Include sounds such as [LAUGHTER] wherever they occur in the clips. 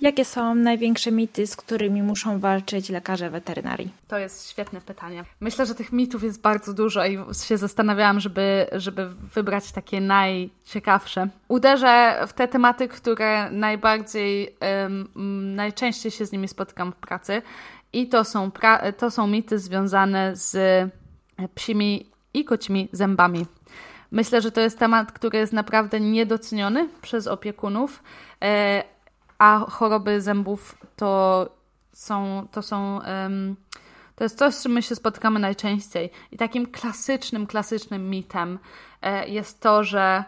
Jakie są największe mity, z którymi muszą walczyć lekarze weterynarii? To jest świetne pytanie. Myślę, że tych mitów jest bardzo dużo i się zastanawiałam, żeby, żeby wybrać takie najciekawsze. Uderzę w te tematy, które najbardziej, um, najczęściej się z nimi spotykam w pracy. I to są, to są mity związane z psimi i kocimi zębami. Myślę, że to jest temat, który jest naprawdę niedoceniony przez opiekunów, e, a choroby zębów to są, to są um, to jest coś, z czym my się spotykamy najczęściej. I takim klasycznym, klasycznym mitem e, jest to, że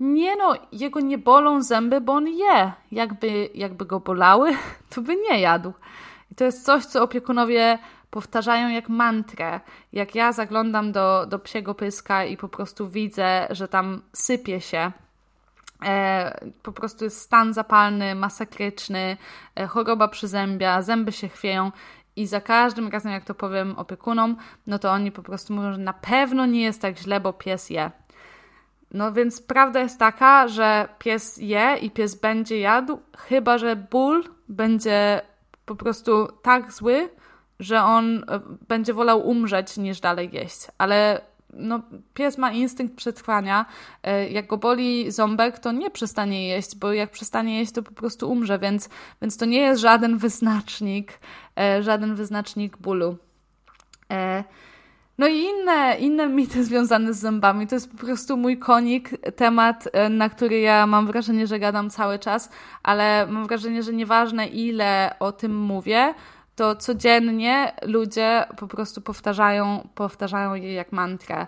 nie no, jego nie bolą zęby, bo on je. Jakby, jakby go bolały, [LAUGHS] to by nie jadł. I to jest coś, co opiekunowie powtarzają jak mantrę. Jak ja zaglądam do, do psiego pyska i po prostu widzę, że tam sypie się, po prostu jest stan zapalny, masakryczny, e, choroba przyzębia, zęby się chwieją. I za każdym razem, jak to powiem opiekunom, no to oni po prostu mówią, że na pewno nie jest tak źle, bo pies je. No więc prawda jest taka, że pies je i pies będzie jadł, chyba że ból będzie po prostu tak zły, że on e, będzie wolał umrzeć niż dalej jeść. Ale no, pies ma instynkt przetrwania. E, jak go boli ząbek, to nie przestanie jeść, bo jak przestanie jeść, to po prostu umrze, więc, więc to nie jest żaden wyznacznik, e, żaden wyznacznik bólu. No i inne, inne mity związane z zębami. To jest po prostu mój konik, temat, na który ja mam wrażenie, że gadam cały czas, ale mam wrażenie, że nieważne ile o tym mówię, to codziennie ludzie po prostu powtarzają, powtarzają je jak mantrę.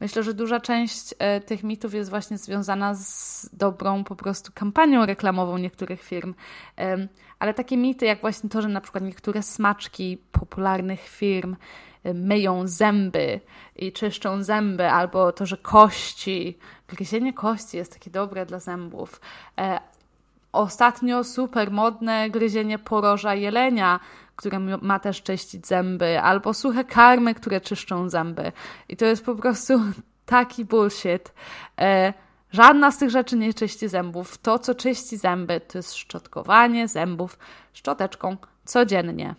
Myślę, że duża część e, tych mitów jest właśnie związana z dobrą po prostu kampanią reklamową niektórych firm. Ale takie mity, jak właśnie to, że na przykład niektóre smaczki popularnych firm myją zęby i czyszczą zęby, albo to, że kości, gryzienie kości jest takie dobre dla zębów, e, Ostatnio super modne gryzienie poroża jelenia, które ma też czyścić zęby, albo suche karmy, które czyszczą zęby. I to jest po prostu [LAUGHS] taki bullshit. E, żadna z tych rzeczy nie czyści zębów. To, co czyści zęby, to jest szczotkowanie zębów szczoteczką codziennie.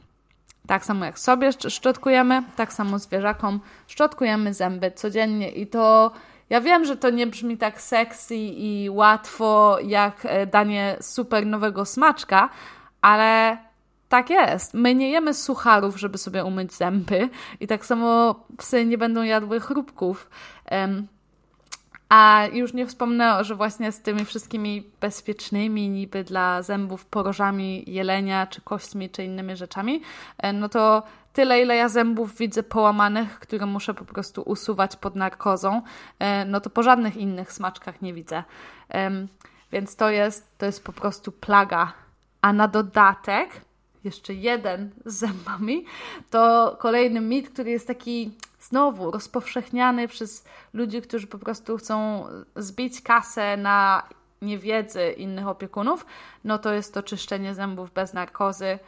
Tak samo jak sobie szczotkujemy, tak samo zwierzakom szczotkujemy zęby codziennie i to ja wiem, że to nie brzmi tak sexy i łatwo jak e, danie super nowego smaczka, ale tak jest. My nie jemy sucharów, żeby sobie umyć zęby i tak samo psy nie będą jadły chrupków. A już nie wspomnę, że właśnie z tymi wszystkimi bezpiecznymi niby dla zębów porożami jelenia, czy kośćmi, czy innymi rzeczami, e, no to tyle, ile ja zębów widzę połamanych, które muszę po prostu usuwać pod narkozą, e, no to po żadnych innych smaczkach nie widzę. Więc to jest, to jest po prostu plaga. A na dodatek, jeszcze jeden z zębami, to kolejny mit, który jest taki znowu rozpowszechniany przez ludzi, którzy po prostu chcą zbić kasę na niewiedzy innych opiekunów, no to jest to czyszczenie zębów bez narkozy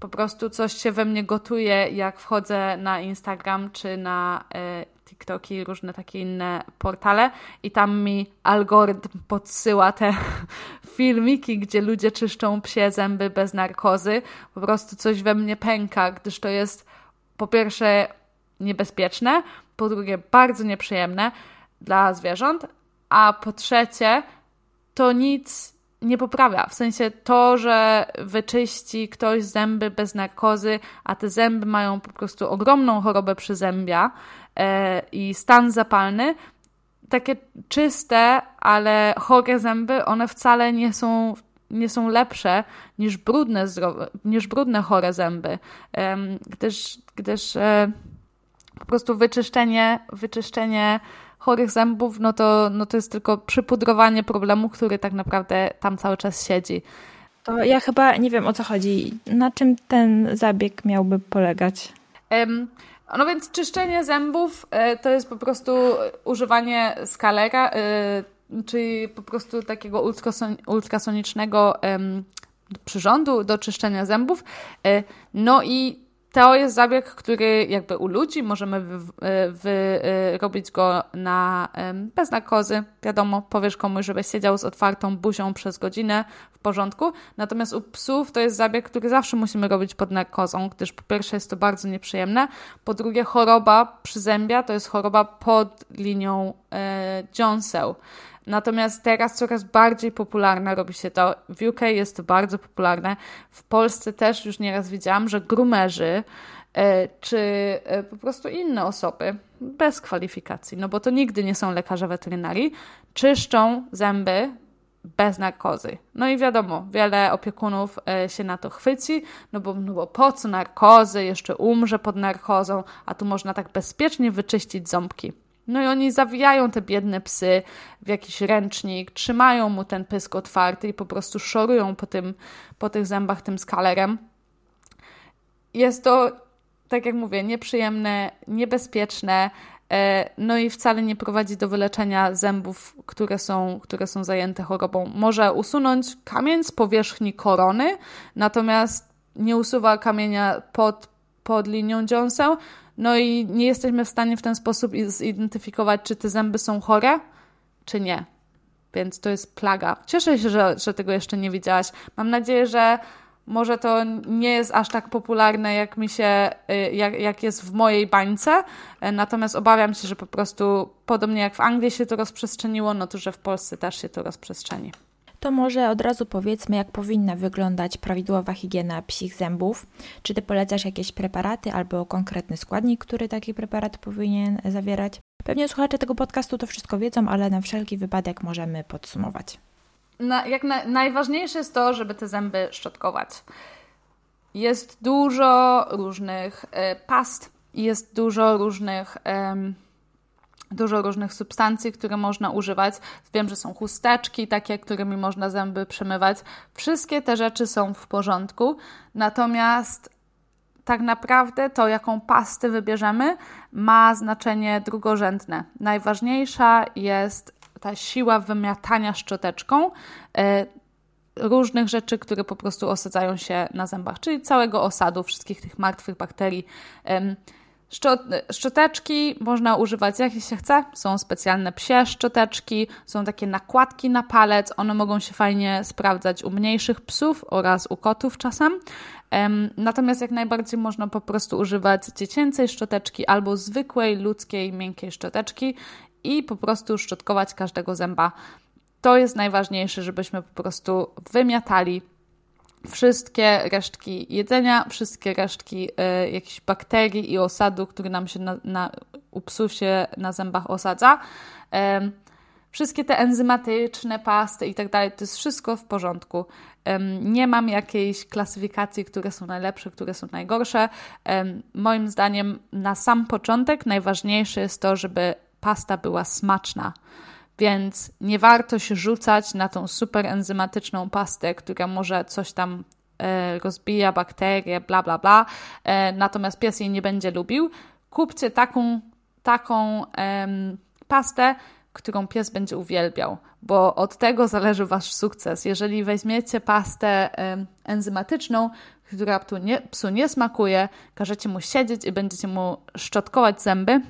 po prostu coś się we mnie gotuje, jak wchodzę na Instagram czy na e, TikToki, różne takie inne portale i tam mi algorytm podsyła te [LAUGHS] filmiki, gdzie ludzie czyszczą psie zęby bez narkozy. Po prostu coś we mnie pęka, gdyż to jest po pierwsze niebezpieczne, po drugie bardzo nieprzyjemne dla zwierząt, a po trzecie to nic nie poprawia. W sensie to, że wyczyści ktoś zęby bez narkozy, a te zęby mają po prostu ogromną chorobę przyzębia e, i stan zapalny, takie czyste, ale chore zęby, one wcale nie są, nie są lepsze niż brudne, zdrowe, niż brudne chore zęby, gdyż, gdyż e, po prostu wyczyszczenie, wyczyszczenie chorych zębów, no to, no to jest tylko przypudrowanie problemu, który tak naprawdę tam cały czas siedzi. To ja chyba nie wiem o co chodzi. Na czym ten zabieg miałby polegać? Um, no więc czyszczenie zębów e, to jest po prostu używanie skalera, e, czyli po prostu takiego ultrason ultrasonicznego przyrządu do czyszczenia zębów. E, no i to jest zabieg, który jakby u ludzi możemy wyrobić wy, go na, bez narkozy. Wiadomo, powiesz komuś, żeby siedział z otwartą buzią przez godzinę w porządku. Natomiast u psów to jest zabieg, który zawsze musimy robić pod narkozą, gdyż po pierwsze jest to bardzo nieprzyjemne, po drugie choroba przyzębia to jest choroba pod linią e, dziąseł. Natomiast teraz coraz bardziej popularne robi się to. W UK jest to bardzo popularne. W Polsce też już nieraz widziałam, że grumerzy e, czy e, po prostu inne osoby bez kwalifikacji, no bo to nigdy nie są lekarze weterynarii, czyszczą zęby bez narkozy. No i wiadomo, wiele opiekunów e, się na to chwyci, no bo, no bo po co narkozy, jeszcze umrze pod narkozą, a tu można tak bezpiecznie wyczyścić ząbki. No i oni zawijają te biedne psy w jakiś ręcznik, trzymają mu ten pysk otwarty i po prostu szorują po, tym, po tych zębach tym skalerem. Jest to, tak jak mówię, nieprzyjemne, niebezpieczne, e, no i wcale nie prowadzi do wyleczenia zębów, które są, które są zajęte chorobą. Może usunąć kamień z powierzchni korony, natomiast nie usuwa kamienia pod, pod linią dziąseł, no i nie jesteśmy w stanie w ten sposób zidentyfikować, czy te zęby są chore, czy nie. Więc to jest plaga. Cieszę się, że, że tego jeszcze nie widziałaś. Mam nadzieję, że może to nie jest aż tak popularne, jak mi się, y, jak, jak jest w mojej bańce. E, natomiast obawiam się, że po prostu podobnie jak w Anglii się to rozprzestrzeniło, no to że w Polsce też się to rozprzestrzeni to może od razu powiedzmy, jak powinna wyglądać prawidłowa higiena psich zębów. Czy ty polecasz jakieś preparaty albo konkretny składnik, który taki preparat powinien zawierać? Pewnie słuchacze tego podcastu to wszystko wiedzą, ale na wszelki wypadek możemy podsumować. Na, jak na, najważniejsze jest to, żeby te zęby szczotkować. Jest dużo różnych y, past, jest dużo różnych. Y, dużo różnych substancji, które można używać. Wiem, że są chusteczki, takie, którymi można zęby przemywać. Wszystkie te rzeczy są w porządku, natomiast tak naprawdę to, jaką pastę wybierzemy, ma znaczenie drugorzędne. Najważniejsza jest ta siła wymiatania szczoteczką e, różnych rzeczy, które po prostu osadzają się na zębach, czyli całego osadu, wszystkich tych martwych bakterii. Szczoteczki można używać jakie się chce. Są specjalne psie szczoteczki, są takie nakładki na palec. One mogą się fajnie sprawdzać u mniejszych psów oraz u kotów czasem. Natomiast jak najbardziej można po prostu używać dziecięcej szczoteczki albo zwykłej, ludzkiej, miękkiej szczoteczki i po prostu szczotkować każdego zęba. To jest najważniejsze, żebyśmy po prostu wymiatali wszystkie resztki jedzenia, wszystkie resztki y, jakichś bakterii i osadu, który nam się na, na, u psów się na zębach osadza. Wszystkie te enzymatyczne pasty i tak dalej, to jest wszystko w porządku. Nie mam jakiejś klasyfikacji, które są najlepsze, które są najgorsze. Moim zdaniem, na sam początek najważniejsze jest to, żeby pasta była smaczna. Więc nie warto się rzucać na tą super enzymatyczną pastę, która może coś tam e, rozbija bakterie, bla, bla, bla. E, natomiast pies jej nie będzie lubił. Kupcie taką, taką pastę, którą pies będzie uwielbiał, bo od tego zależy Wasz sukces. Jeżeli weźmiecie pastę enzymatyczną, która psu nie, psu nie smakuje, każecie mu siedzieć i będziecie mu szczotkować zęby,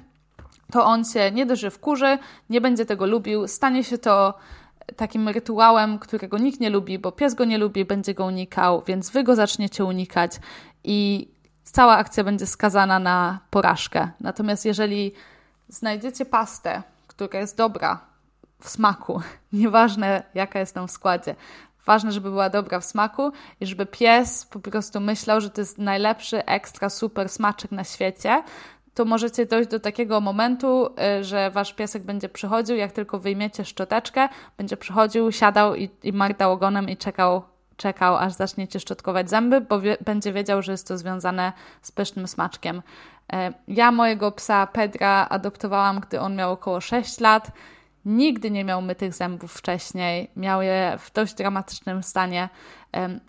to on się nie dość, że wkurzy, nie będzie tego lubił, stanie się to takim rytuałem, którego nikt nie lubi, bo pies go nie lubi, będzie go unikał, więc wy go zaczniecie unikać i cała akcja będzie skazana na porażkę. Natomiast jeżeli znajdziecie pastę, która jest dobra w smaku, [LAUGHS] nieważne jaka jest tam w składzie, ważne, żeby była dobra w smaku i żeby pies po prostu myślał, że to jest najlepszy, ekstra, super smaczek na świecie, to możecie dojść do takiego momentu, y, że wasz piesek będzie przychodził, jak tylko wyjmiecie szczoteczkę, będzie przychodził, siadał i, i mardał ogonem i czekał, czekał, aż zaczniecie szczotkować zęby, bo wie, będzie wiedział, że jest to związane z pysznym smaczkiem. E, ja mojego psa Pedra adoptowałam, gdy on miał około 6 lat. Nigdy nie miał mytych zębów wcześniej, miał je w dość dramatycznym stanie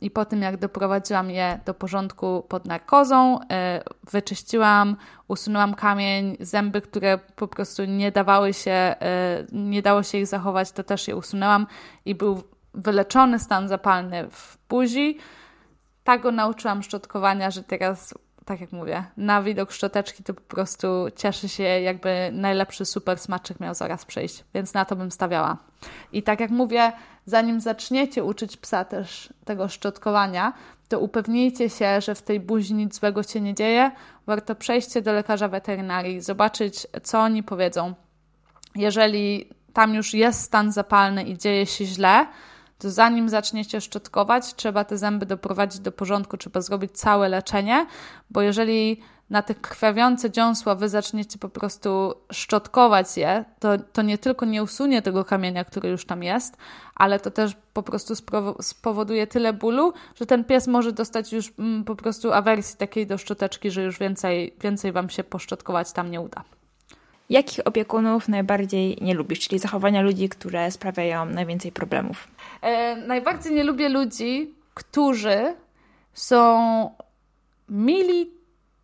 i po tym jak doprowadziłam je do porządku pod narkozą, e, wyczyściłam, usunęłam kamień, zęby, które po prostu nie dawały się, e, nie dało się ich zachować, to też je usunęłam i był wyleczony stan zapalny w buzi. Tak go nauczyłam szczotkowania, że teraz tak jak mówię, na widok szczoteczki to po prostu cieszy się, jakby najlepszy super smaczek miał zaraz przyjść, więc na to bym stawiała. I tak jak mówię, zanim zaczniecie uczyć psa też tego szczotkowania, to upewnijcie się, że w tej buzi nic złego się nie dzieje. Warto przejść do lekarza weterynarii, zobaczyć, co oni powiedzą. Jeżeli tam już jest stan zapalny i dzieje się źle, to zanim zaczniecie szczotkować, trzeba te zęby doprowadzić do porządku, trzeba zrobić całe leczenie, bo jeżeli na te krwawiące dziąsła wy zaczniecie po prostu szczotkować je, to, to nie tylko nie usunie tego kamienia, który już tam jest, ale to też po prostu spowoduje tyle bólu, że ten pies może dostać już mm, po prostu awersji takiej do szczoteczki, że już więcej, więcej wam się poszczotkować tam nie uda. Jakich opiekunów najbardziej nie lubisz, czyli zachowania ludzi, które sprawiają najwięcej problemów? E, najbardziej nie lubię ludzi, którzy są mili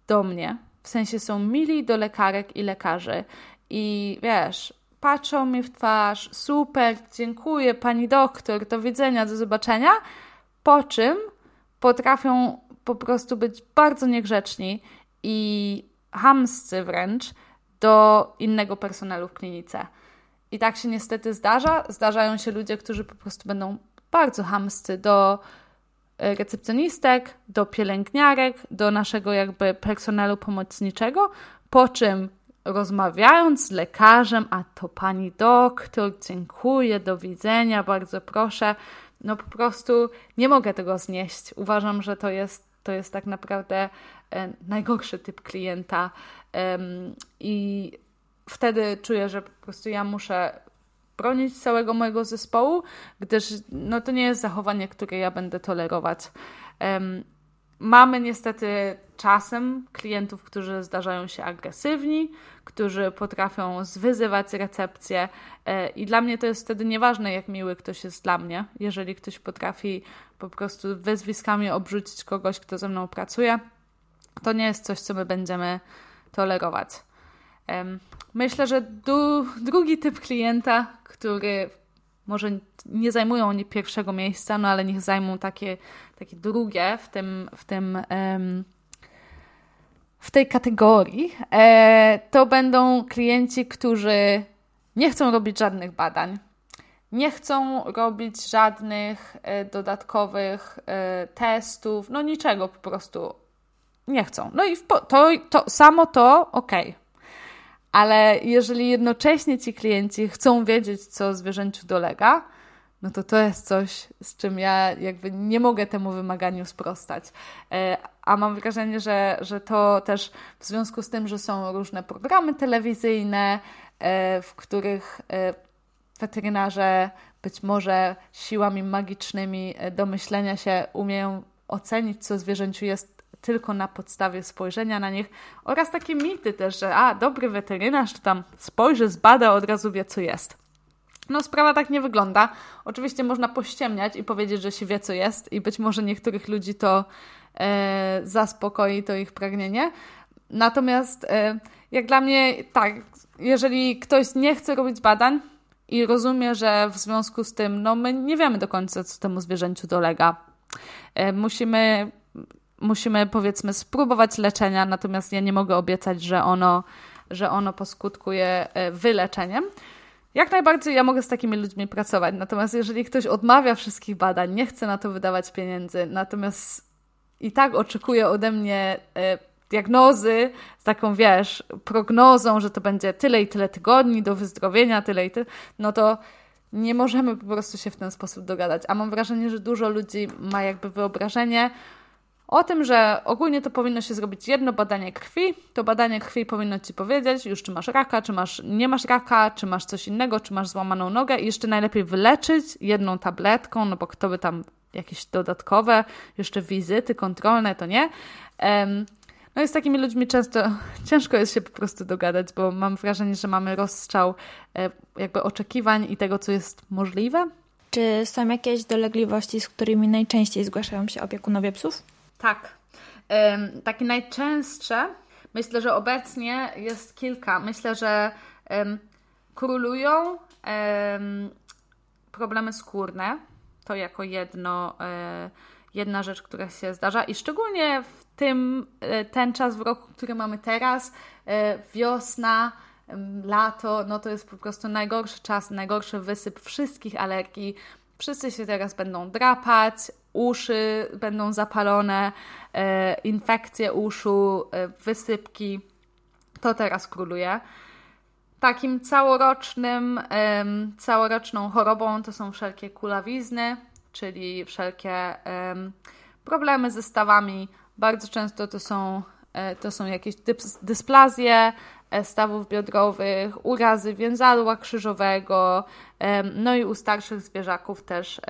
do mnie, w sensie są mili do lekarek i lekarzy. I wiesz, patrzą mi w twarz, super, dziękuję pani doktor, do widzenia, do zobaczenia. Po czym potrafią po prostu być bardzo niegrzeczni i hamscy wręcz do innego personelu w klinice. I tak się niestety zdarza. Zdarzają się ludzie, którzy po prostu będą bardzo hamscy do e, recepcjonistek, do pielęgniarek, do naszego jakby personelu pomocniczego, po czym rozmawiając z lekarzem, a to pani doktor, dziękuję, do widzenia, bardzo proszę, no po prostu nie mogę tego znieść. Uważam, że to jest, to jest tak naprawdę najgorszy typ klienta i wtedy czuję, że po prostu ja muszę bronić całego mojego zespołu, gdyż no, to nie jest zachowanie, które ja będę tolerować. Mamy niestety czasem klientów, którzy zdarzają się agresywni, którzy potrafią zwyzywać recepcję e, i dla mnie to jest wtedy nieważne, jak miły ktoś jest dla mnie. Jeżeli ktoś potrafi po prostu wyzwiskami obrzucić kogoś, kto ze mną pracuje, to nie jest coś, co my będziemy tolerować. Myślę, że du drugi typ klienta, który może nie zajmują oni pierwszego miejsca, no ale niech zajmą takie, takie drugie w tym, w tym w tej kategorii, e, to będą klienci, którzy nie chcą robić żadnych badań, nie chcą robić żadnych e, dodatkowych e, testów, no niczego po prostu nie chcą. No i to, to samo to ok. Ale jeżeli jednocześnie ci klienci chcą wiedzieć, co zwierzęciu dolega, no to to jest coś, z czym ja jakby nie mogę temu wymaganiu sprostać. E, a mam wrażenie, że, że to też w związku z tym, że są różne programy telewizyjne, e, w których e, weterynarze być może siłami magicznymi do myślenia się umieją ocenić, co zwierzęciu jest tylko na podstawie spojrzenia na nich oraz takie mity też, że a, dobry weterynarz tam spojrzy, zbada, od razu wie, co jest. No, sprawa tak nie wygląda. Oczywiście można pościemniać i powiedzieć, że się wie, co jest, i być może niektórych ludzi to e, zaspokoi, to ich pragnienie. Natomiast, e, jak dla mnie, tak, jeżeli ktoś nie chce robić badań i rozumie, że w związku z tym, no, my nie wiemy do końca, co temu zwierzęciu dolega. E, musimy musimy powiedzmy spróbować leczenia, natomiast ja nie mogę obiecać, że ono, że ono poskutkuje e, wyleczeniem. Jak najbardziej ja mogę z takimi ludźmi pracować, natomiast jeżeli ktoś odmawia wszystkich badań, nie chce na to wydawać pieniędzy, natomiast i tak oczekuje ode mnie e, diagnozy z taką, wiesz, prognozą, że to będzie tyle i tyle tygodni do wyzdrowienia, tyle i tyle, no to nie możemy po prostu się w ten sposób dogadać. A mam wrażenie, że dużo ludzi ma jakby wyobrażenie, o tym, że ogólnie to powinno się zrobić jedno badanie krwi. To badanie krwi powinno Ci powiedzieć już, czy masz raka, czy masz, nie masz raka, czy masz coś innego, czy masz złamaną nogę i jeszcze najlepiej wyleczyć jedną tabletką, no bo kto by tam jakieś dodatkowe, jeszcze wizyty kontrolne, to nie. Um, no i z takimi ludźmi często [LAUGHS] ciężko jest się po prostu dogadać, bo mam wrażenie, że mamy rozstrzał e, jakby oczekiwań i tego, co jest możliwe. Czy są jakieś dolegliwości, z którymi najczęściej zgłaszają się opiekunowie psów? Tak. Takie najczęstsze, myślę, że obecnie jest kilka. Myślę, że królują problemy skórne, to jako jedno, e, jedna rzecz, która się zdarza i szczególnie w tym, e, ten czas w roku, który mamy teraz, e, wiosna, lato, no to jest po prostu najgorszy czas, najgorszy wysyp wszystkich alergii. Wszyscy się teraz będą drapać, uszy będą zapalone, e, infekcje uszu, wysypki. To teraz króluje. Takim całorocznym, całoroczną chorobą to są wszelkie kulawizny, czyli wszelkie problemy ze stawami. Bardzo często to są, e, to są jakieś dysplazje e, stawów biodrowych, urazy więzadła krzyżowego, no i u starszych zwierzaków też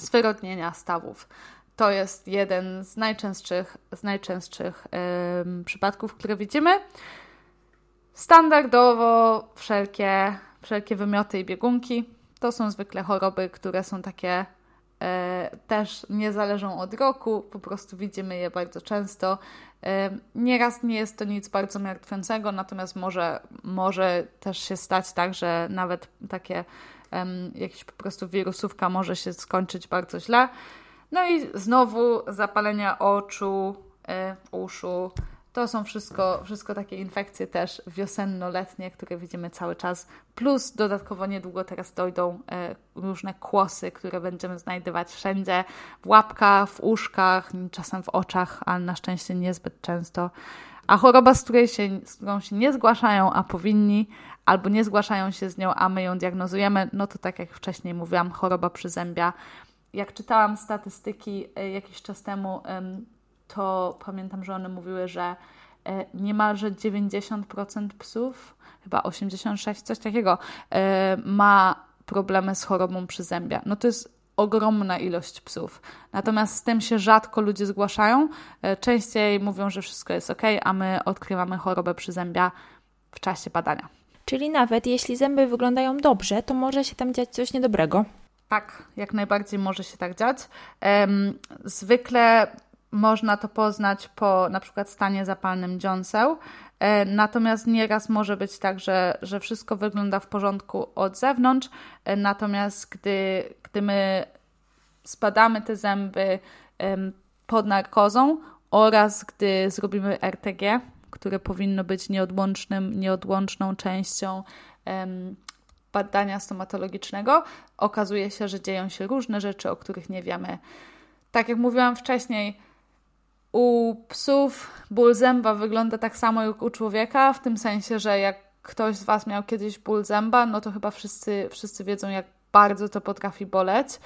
zwyrodnienia stawów. To jest jeden z najczęstszych, z najczęstszych przypadków, które widzimy. Standardowo wszelkie, wszelkie wymioty i biegunki to są zwykle choroby, które są takie e, też nie zależą od roku, po prostu widzimy je bardzo często. Nieraz nie jest to nic bardzo martwiącego, natomiast może, może też się stać tak, że nawet takie e, jakieś po prostu wirusówka może się skończyć bardzo źle. No i znowu zapalenia oczu, e, uszu, to są wszystko, wszystko takie infekcje też wiosenno-letnie, które widzimy cały czas. Plus dodatkowo niedługo teraz dojdą e, różne kłosy, które będziemy znajdować wszędzie, w łapkach, w uszkach, czasem w oczach, ale na szczęście niezbyt często. A choroba, z, której się, z którą się nie zgłaszają, a powinni, albo nie zgłaszają się z nią, a my ją diagnozujemy, no to tak jak wcześniej mówiłam, choroba przyzębia. Jak czytałam statystyki e, jakiś czas temu, to pamiętam, że one mówiły, że e, niemalże 90% psów, chyba 86, coś takiego, e, ma problemy z chorobą przyzębia. No to jest ogromna ilość psów. Natomiast z tym się rzadko ludzie zgłaszają. E, częściej mówią, że wszystko jest ok, a my odkrywamy chorobę przyzębia w czasie badania. Czyli nawet jeśli zęby wyglądają dobrze, to może się tam dziać coś niedobrego. Tak, jak najbardziej może się tak dziać. Zwykle można to poznać po na przykład stanie zapalnym dziąseł. E, natomiast nieraz może być tak, że, że wszystko wygląda w porządku od zewnątrz, e, natomiast gdy, gdy my spadamy te zęby pod narkozą oraz gdy zrobimy RTG, które powinno być nieodłącznym, nieodłączną częścią badania stomatologicznego, okazuje się, że dzieją się różne rzeczy, o których nie wiemy. Tak jak mówiłam wcześniej, u psów ból zęba wygląda tak samo jak u człowieka, w tym sensie, że jak ktoś z Was miał kiedyś ból zęba, no to chyba wszyscy, wszyscy wiedzą, jak bardzo to potrafi boleć.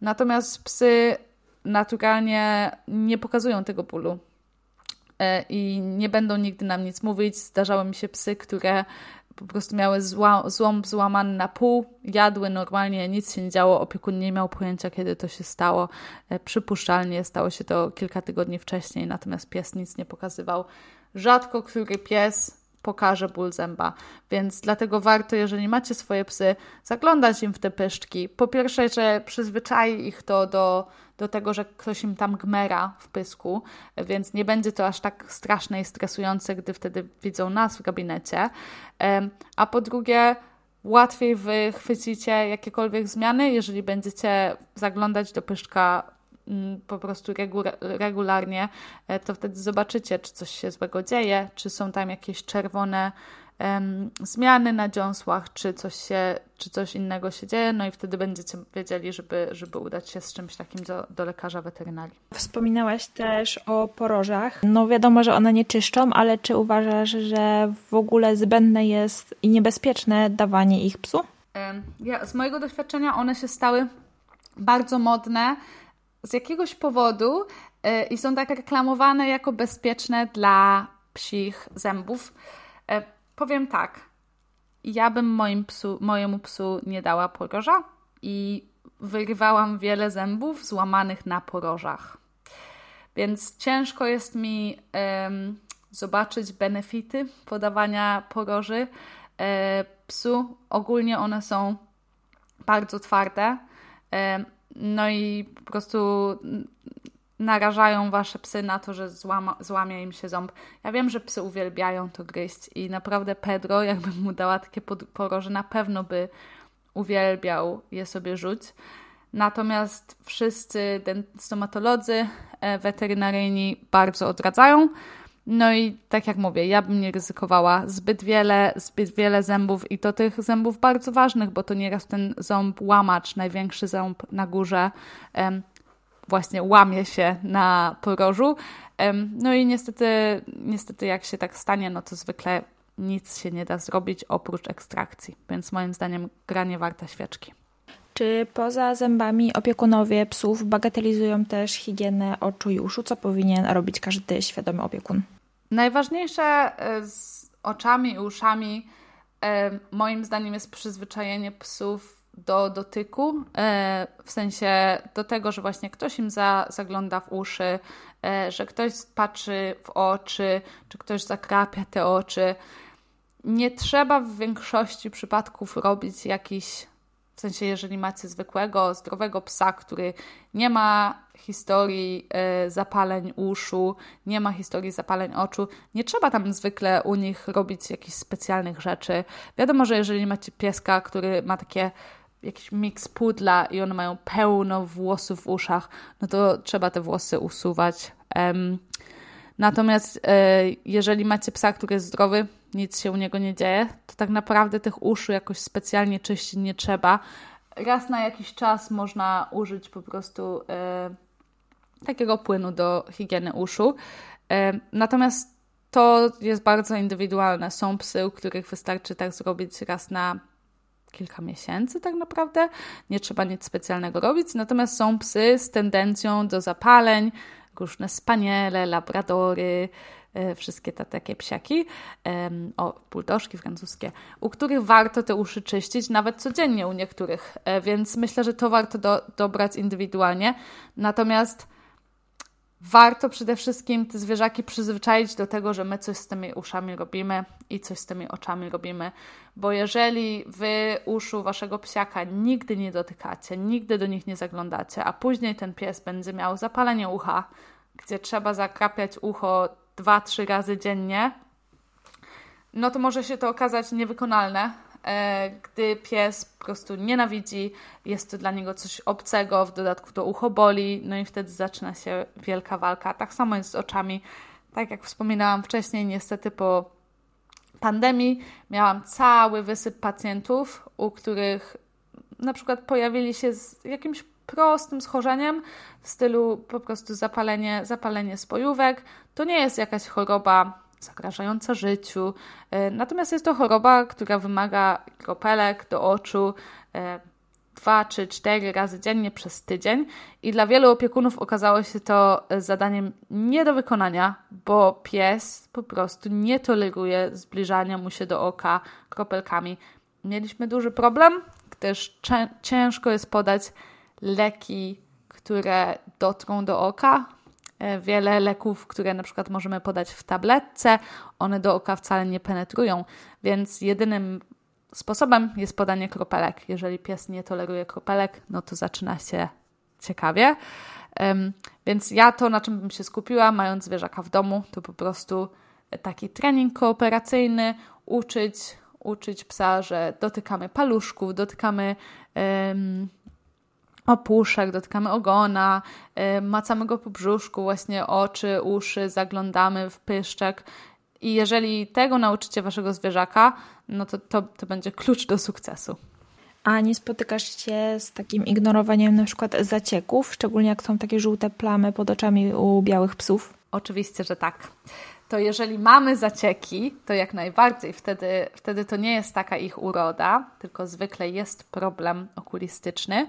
Natomiast psy naturalnie nie pokazują tego bólu e, i nie będą nigdy nam nic mówić. Zdarzały mi się psy, które po prostu miały zła, złom złamany na pół, jadły normalnie, nic się nie działo, opiekun nie miał pojęcia, kiedy to się stało. E, przypuszczalnie stało się to kilka tygodni wcześniej, natomiast pies nic nie pokazywał. Rzadko który pies pokaże ból zęba. Więc dlatego warto, jeżeli macie swoje psy, zaglądać im w te pyszczki. Po pierwsze, że przyzwyczai ich to do, do tego, że ktoś im tam gmera w pysku, więc nie będzie to aż tak straszne i stresujące, gdy wtedy widzą nas w gabinecie. A po drugie, łatwiej wychwycicie jakiekolwiek zmiany, jeżeli będziecie zaglądać do pyszczka po prostu regularnie, e, to wtedy zobaczycie, czy coś się złego dzieje, czy są tam jakieś czerwone um, zmiany na dziąsłach, czy coś, się, czy coś innego się dzieje, no i wtedy będziecie wiedzieli, żeby, żeby udać się z czymś takim do, do lekarza weterynarii. Wspominałaś też o porożach. No wiadomo, że one nie czyszczą, ale czy uważasz, że w ogóle zbędne jest i niebezpieczne dawanie ich psu? Ja, z mojego doświadczenia one się stały bardzo modne z jakiegoś powodu yy, i są tak reklamowane jako bezpieczne dla psich zębów. Yy, powiem tak, ja bym moim psu, mojemu psu nie dała poroża i wyrywałam wiele zębów złamanych na porożach. Więc ciężko jest mi yy, zobaczyć benefity podawania poroży e, psu. Ogólnie one są bardzo twarde. No i po prostu narażają wasze psy na to, że złama, złamie im się ząb. Ja wiem, że psy uwielbiają to gryźć i naprawdę Pedro, jakbym mu dała takie poroże, na pewno by uwielbiał je sobie rzuć. Natomiast wszyscy stomatolodzy e, weterynaryjni bardzo odradzają. No i tak jak mówię, ja bym nie ryzykowała zbyt wiele, zbyt wiele zębów i to tych zębów bardzo ważnych, bo to nieraz ten ząb łamacz, największy ząb na górze, właśnie łamie się na porożu. No i niestety, niestety jak się tak stanie, no to zwykle nic się nie da zrobić oprócz ekstrakcji, więc moim zdaniem gra nie warta świeczki. Czy poza zębami opiekunowie psów bagatelizują też higienę oczu i uszu, co powinien robić każdy świadomy opiekun? Najważniejsze e, z oczami i uszami e, moim zdaniem jest przyzwyczajenie psów do dotyku, e, w sensie do tego, że właśnie ktoś im za, zagląda w uszy, że ktoś patrzy w oczy, czy ktoś zakrapia te oczy. Nie trzeba w większości przypadków robić jakichś w sensie, jeżeli macie zwykłego, zdrowego psa, który nie ma historii y, zapaleń uszu, nie ma historii zapaleń oczu, nie trzeba tam zwykle u nich robić jakichś specjalnych rzeczy. Wiadomo, że jeżeli macie pieska, który ma takie jakiś miks pudla i one mają pełno włosów w uszach, no to trzeba te włosy usuwać. Natomiast y, jeżeli macie psa, który jest zdrowy, nic się u niego nie dzieje, to tak naprawdę tych uszu jakoś specjalnie czyścić nie trzeba. Raz na jakiś czas można użyć po prostu e, takiego płynu do higieny uszu. E, natomiast to jest bardzo indywidualne. Są psy, u których wystarczy tak zrobić raz na kilka miesięcy, tak naprawdę. Nie trzeba nic specjalnego robić. Natomiast są psy z tendencją do zapaleń, różne spaniele, labradory, wszystkie te takie psiaki, o, buldożki francuskie, u których warto te uszy czyścić, nawet codziennie u niektórych, e, więc myślę, że to warto do, dobrać indywidualnie. Natomiast warto przede wszystkim te zwierzaki przyzwyczaić do tego, że my coś z tymi uszami robimy i coś z tymi oczami robimy. Bo jeżeli wy uszu waszego psiaka nigdy nie dotykacie, nigdy do nich nie zaglądacie, a później ten pies będzie miał zapalenie ucha, gdzie trzeba zakrapiać ucho dwa, trzy razy dziennie, no to może się to okazać niewykonalne, e, gdy pies po prostu nienawidzi, jest to dla niego coś obcego, w dodatku to ucho boli, no i wtedy zaczyna się wielka walka. Tak samo jest z oczami. Tak jak wspominałam wcześniej, niestety po pandemii miałam cały wysyp pacjentów, u których na przykład pojawili się z jakimś prostym schorzeniem w stylu po prostu zapalenie, zapalenie spojówek. To nie jest jakaś choroba zagrażająca życiu, e, natomiast jest to choroba, która wymaga kropelek do oczu e, dwa czy cztery razy dziennie przez tydzień i dla wielu opiekunów okazało się to zadaniem nie do wykonania, bo pies po prostu nie toleruje zbliżania mu się do oka kropelkami. Mieliśmy duży problem, gdyż ciężko jest podać leki, które dotrą do oka. E, wiele leków, które na przykład możemy podać w tabletce, one do oka wcale nie penetrują, więc jedynym sposobem jest podanie kropelek. Jeżeli pies nie toleruje kropelek, no to zaczyna się ciekawie. Więc ja to, na czym bym się skupiła, mając zwierzaka w domu, to po prostu taki trening kooperacyjny, uczyć, uczyć psa, że dotykamy paluszków, dotykamy opuszek, dotykamy ogona, y, macamy go po brzuszku, właśnie oczy, uszy, zaglądamy w pyszczek. I jeżeli tego nauczycie waszego zwierzaka, no to, to, to będzie klucz do sukcesu. A nie spotykasz się z takim ignorowaniem na przykład zacieków, szczególnie jak są takie żółte plamy pod oczami u białych psów? Oczywiście, że tak to jeżeli mamy zacieki, to jak najbardziej wtedy, wtedy to nie jest taka ich uroda, tylko zwykle jest problem okulistyczny.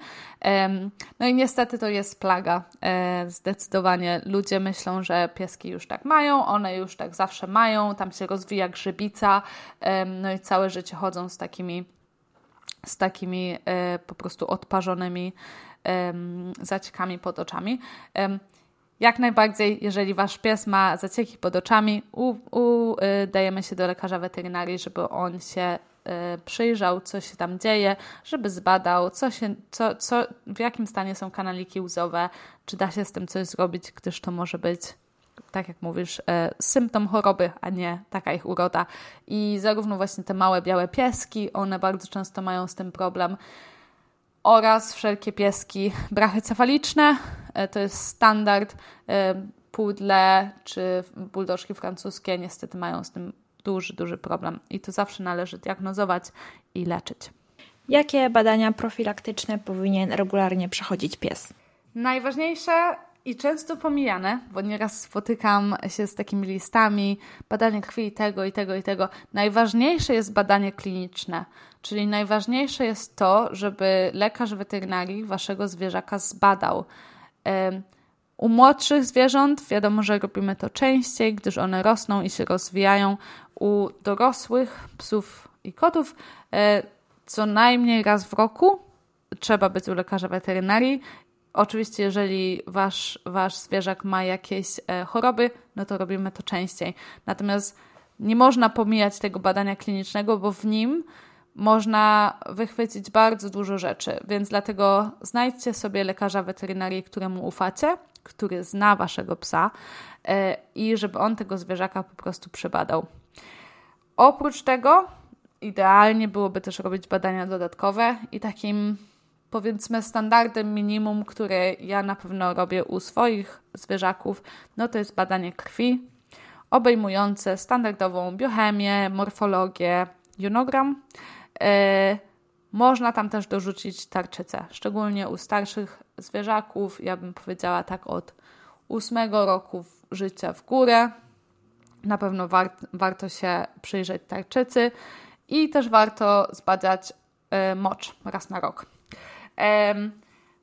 No i niestety to jest plaga. E, zdecydowanie ludzie myślą, że pieski już tak mają, one już tak zawsze mają, tam się rozwija grzybica, no i całe życie chodzą z takimi, z takimi e, po prostu odparzonymi zaciekami pod oczami. Jak najbardziej, jeżeli wasz pies ma zacieki pod oczami, udajemy się do lekarza weterynarii, żeby on się y, przyjrzał, co się tam dzieje, żeby zbadał, co się, co, co, w jakim stanie są kanaliki łzowe, czy da się z tym coś zrobić, gdyż to może być, tak jak mówisz, y, symptom choroby, a nie taka ich uroda. I zarówno właśnie te małe białe pieski, one bardzo często mają z tym problem. oraz wszelkie pieski brachycefaliczne. To jest standard. Pudle czy buldożki francuskie niestety mają z tym duży, duży problem i to zawsze należy diagnozować i leczyć. Jakie badania profilaktyczne powinien regularnie przechodzić pies? Najważniejsze i często pomijane, bo nieraz spotykam się z takimi listami badanie krwi tego i tego i tego. Najważniejsze jest badanie kliniczne, czyli najważniejsze jest to, żeby lekarz weterynarii waszego zwierzaka zbadał. U młodszych zwierząt wiadomo, że robimy to częściej, gdyż one rosną i się rozwijają. U dorosłych psów i kotów e, co najmniej raz w roku trzeba być u lekarza weterynarii. Oczywiście, jeżeli wasz, wasz zwierzak ma jakieś e, choroby, no to robimy to częściej. Natomiast nie można pomijać tego badania klinicznego, bo w nim można wychwycić bardzo dużo rzeczy, więc dlatego znajdźcie sobie lekarza weterynarii, któremu ufacie, który zna waszego psa e, i żeby on tego zwierzaka po prostu przebadał. Oprócz tego idealnie byłoby też robić badania dodatkowe i takim powiedzmy standardem minimum, które ja na pewno robię u swoich zwierzaków, no to jest badanie krwi obejmujące standardową biochemię, morfologię, jonogram. Yy, można tam też dorzucić tarczycę, szczególnie u starszych zwierzaków, ja bym powiedziała tak od ósmego roku życia w górę. Na pewno war warto się przyjrzeć tarczycy i też warto zbadać y, mocz raz na rok.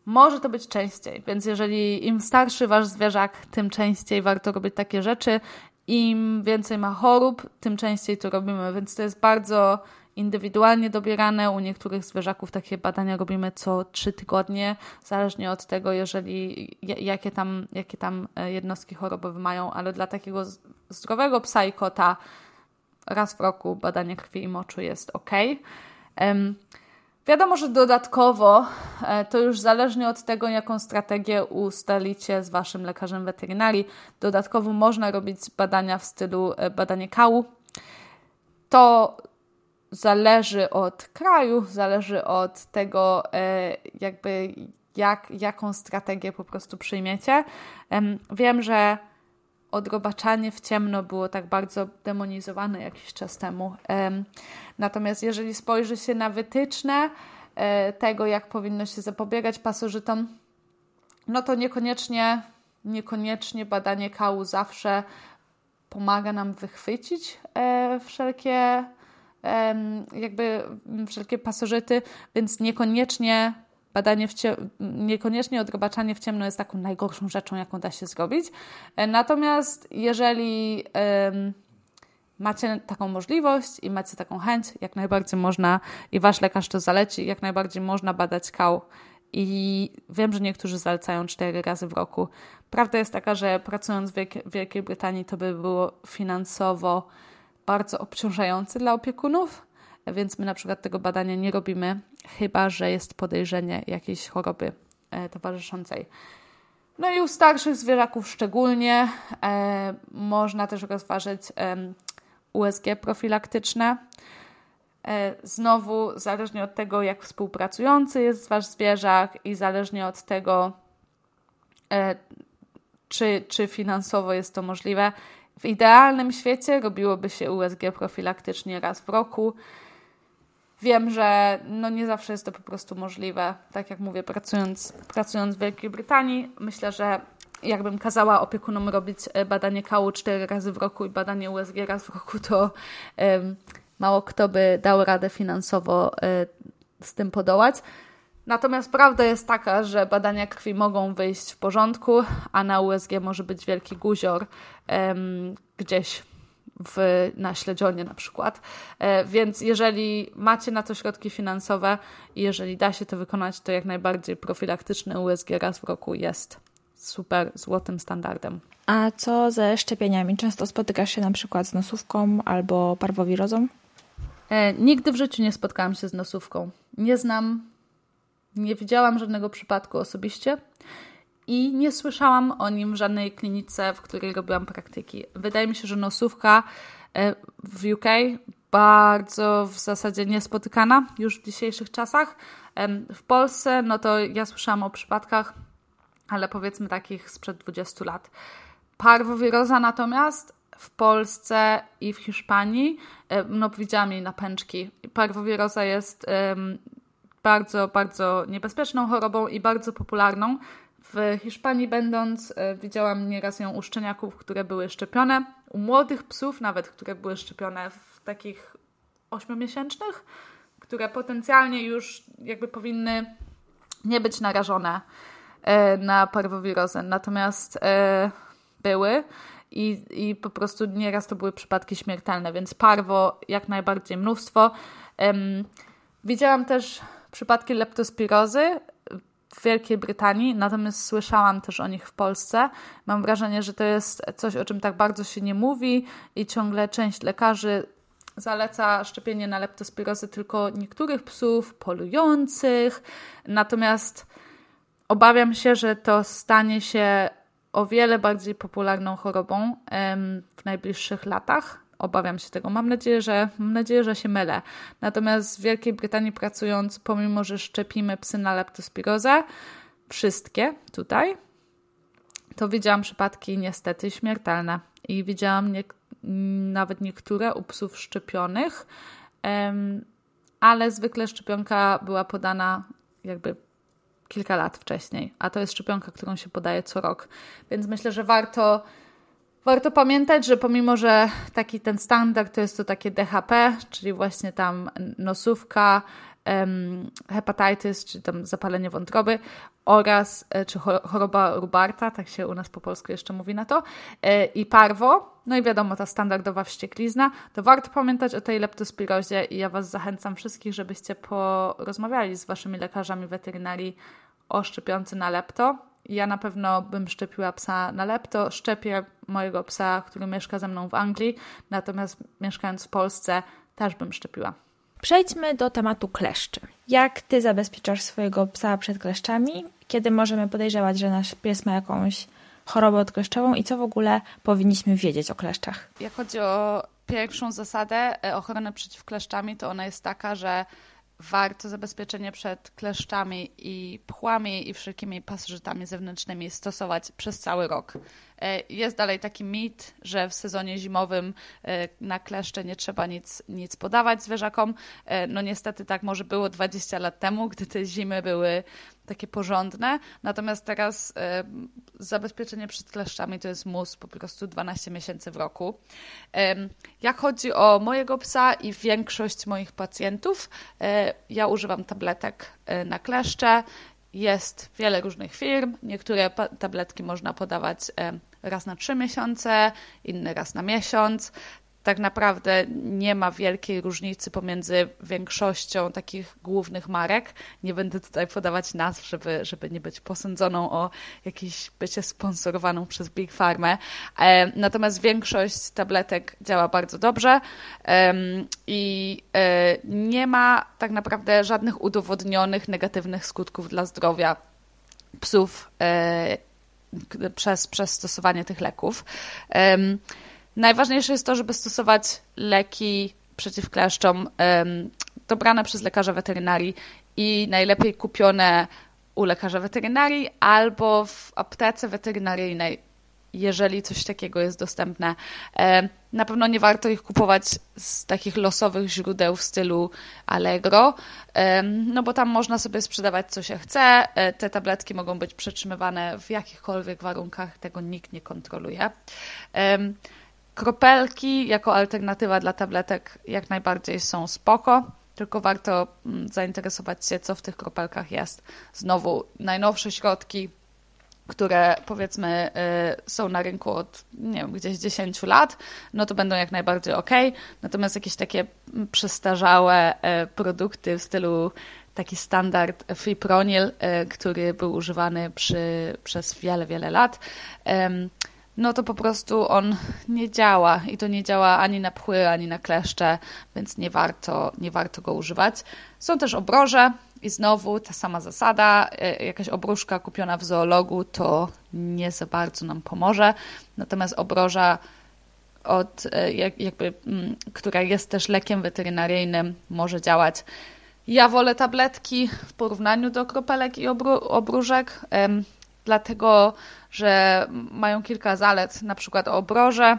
może to być częściej, więc jeżeli im starszy wasz zwierzak, tym częściej warto robić takie rzeczy. Im więcej ma chorób, tym częściej to robimy, więc to jest bardzo indywidualnie dobierane. U niektórych zwierzaków takie badania robimy co trzy tygodnie, zależnie od tego, jeżeli, jakie, tam, jakie tam e, jednostki chorobowe mają, ale dla takiego zdrowego psa i kota raz w roku badanie krwi i moczu jest ok. Wiadomo, że dodatkowo e, to już zależnie od tego, jaką strategię ustalicie z waszym lekarzem weterynarii, dodatkowo można robić badania w stylu e, badanie kału. To zależy od kraju, zależy od tego, e, jakby jak, jaką strategię po prostu przyjmiecie. Wiem, że odrobaczanie w ciemno było tak bardzo demonizowane jakiś czas temu. Natomiast jeżeli spojrzy się na wytyczne e, tego, jak powinno się zapobiegać pasożytom, no to niekoniecznie, niekoniecznie badanie kału zawsze pomaga nam wychwycić e, wszelkie jakby wszelkie pasożyty, więc niekoniecznie badanie w cie... niekoniecznie odrobaczanie w ciemno jest taką najgorszą rzeczą, jaką da się zrobić. E, natomiast jeżeli macie taką możliwość i macie taką chęć, jak najbardziej można i wasz lekarz to zaleci, jak najbardziej można badać kał. I wiem, że niektórzy zalecają cztery razy w roku. Prawda jest taka, że pracując w Wielkiej Brytanii to by było finansowo bardzo obciążające dla opiekunów, więc my na przykład tego badania nie robimy, chyba że jest podejrzenie jakiejś choroby e, towarzyszącej. No i u starszych zwierzaków szczególnie e, można też rozważyć e, USG profilaktyczne. E, znowu, zależnie od tego, jak współpracujący jest wasz zwierzak i zależnie od tego, e, czy, czy finansowo jest to możliwe. W idealnym świecie robiłoby się USG profilaktycznie raz w roku. Wiem, że no nie zawsze jest to po prostu możliwe. Tak jak mówię, pracując, pracując w Wielkiej Brytanii, myślę, że jakbym kazała opiekunom robić e, badanie kału cztery razy w roku i badanie USG raz w roku, to mało kto by dał radę finansowo um, z tym podołać. Natomiast prawda jest taka, że badania krwi mogą wyjść w porządku, a na USG może być wielki guzior um, gdzieś w, na śledzionie na przykład. E, więc jeżeli macie na to środki finansowe i jeżeli da się to wykonać, to jak najbardziej profilaktyczny USG raz w roku jest super złotym standardem. A co ze szczepieniami? Często spotykasz się na przykład z nosówką albo parwowirozą? E, nigdy w życiu nie spotkałam się z nosówką. Nie znam, nie widziałam żadnego przypadku osobiście i nie słyszałam o nim w żadnej klinice, w której robiłam praktyki. Wydaje mi się, że nosówka e, w UK bardzo w zasadzie niespotykana już w dzisiejszych czasach. W Polsce, no to ja słyszałam o przypadkach, ale powiedzmy takich sprzed 20 lat. Parwowiroza natomiast w Polsce i w Hiszpanii, no widziałam jej napęczki. Parwowiroza jest bardzo, bardzo niebezpieczną chorobą i bardzo popularną. W Hiszpanii będąc, e, widziałam nieraz ją u szczeniaków, które były szczepione, u młodych psów nawet, które były szczepione w takich ośmiomiesięcznych, które potencjalnie już jakby powinny nie być narażone e, na parwowirozę. Natomiast e, były i, i po prostu nieraz to były przypadki śmiertelne, więc parwo jak najbardziej mnóstwo. Widziałam też przypadki leptospirozy w Wielkiej Brytanii, natomiast słyszałam też o nich w Polsce. Mam wrażenie, że to jest coś, o czym tak bardzo się nie mówi i ciągle część lekarzy zaleca szczepienie na leptospirozę tylko niektórych psów polujących, natomiast obawiam się, że to stanie się o wiele bardziej popularną chorobą w najbliższych latach. Obawiam się tego. Mam nadzieję, że, mam nadzieję, że się mylę. Natomiast w Wielkiej Brytanii pracując, pomimo, że szczepimy psy na leptospirozę, wszystkie tutaj, to widziałam przypadki niestety śmiertelne. I widziałam nie, nawet niektóre u psów szczepionych, ale zwykle szczepionka była podana jakby kilka lat wcześniej, a to jest szczepionka, którą się podaje co rok. Więc myślę, że warto Warto pamiętać, że pomimo, że taki ten standard to jest to takie DHP, czyli właśnie tam nosówka, hepatitis, czy tam zapalenie wątroby oraz, e, czy choroba Rubarta, tak się u nas po polsku jeszcze mówi na to, e, i parwo, no i wiadomo, ta standardowa wścieklizna, to warto pamiętać o tej leptospirozie i ja Was zachęcam wszystkich, żebyście porozmawiali z Waszymi lekarzami weterynarii o szczepionce na lepto, ja na pewno bym szczepiła psa na lepto. Szczepię mojego psa, który mieszka ze mną w Anglii, natomiast mieszkając w Polsce też bym szczepiła. Przejdźmy do tematu kleszczy. Jak ty zabezpieczasz swojego psa przed kleszczami? Kiedy możemy podejrzewać, że nasz pies ma jakąś chorobę odkleszczową i co w ogóle powinniśmy wiedzieć o kleszczach? Jak chodzi o pierwszą zasadę e, ochrony przeciw kleszczami, to ona jest taka, że warto zabezpieczenie przed kleszczami i pchłami i wszelkimi pasożytami zewnętrznymi stosować przez cały rok. E, jest dalej taki mit, że w sezonie zimowym e, na kleszcze nie trzeba nic, nic podawać zwierzakom. E, no niestety tak może było 20 lat temu, gdy te zimy były takie porządne. Natomiast teraz zabezpieczenie przed kleszczami to jest mus po prostu 12 miesięcy w roku. Jak chodzi o mojego psa i większość moich pacjentów, ja używam tabletek na kleszcze. Jest wiele różnych firm. Niektóre tabletki można podawać raz na trzy miesiące, inny raz na miesiąc. Tak naprawdę nie ma wielkiej różnicy pomiędzy większością takich głównych marek. Nie będę tutaj podawać nazw, żeby, żeby nie być posądzoną o jakieś bycie sponsorowaną przez Big Pharma. E, natomiast większość tabletek działa bardzo dobrze i e, nie ma tak naprawdę żadnych udowodnionych negatywnych skutków dla zdrowia psów e, przez, przez stosowanie tych leków. Najważniejsze jest to, żeby stosować leki przeciw kleszczom um, dobrane przez lekarza weterynarii i najlepiej kupione u lekarza weterynarii albo w aptece weterynaryjnej jeżeli coś takiego jest dostępne. E, na pewno nie warto ich kupować z takich losowych źródeł w stylu Allegro, e, no bo tam można sobie sprzedawać co się chce. E, te tabletki mogą być przetrzymywane w jakichkolwiek warunkach, tego nikt nie kontroluje. Kropelki jako alternatywa dla tabletek jak najbardziej są spoko tylko warto mm, zainteresować się, co w tych kropelkach jest. Znowu, najnowsze środki które powiedzmy y, są na rynku od nie wiem, gdzieś 10 lat, no to będą jak najbardziej ok. Natomiast jakieś takie przestarzałe y, produkty w stylu taki standard Fipronil, y, który był używany przy, przez wiele, wiele lat, no to po prostu on nie działa i to nie działa ani na pchły, ani na kleszcze, więc nie warto, nie warto go używać. Są też obroże, i znowu ta sama zasada, e, jakaś obruszka kupiona w zoologu to nie za bardzo nam pomoże. Natomiast obroża, od, e, jakby, która jest też lekiem weterynaryjnym, może działać. Ja wolę tabletki w porównaniu do kropelek i obró obróżek, dlatego że mają kilka zalet, na przykład obroże.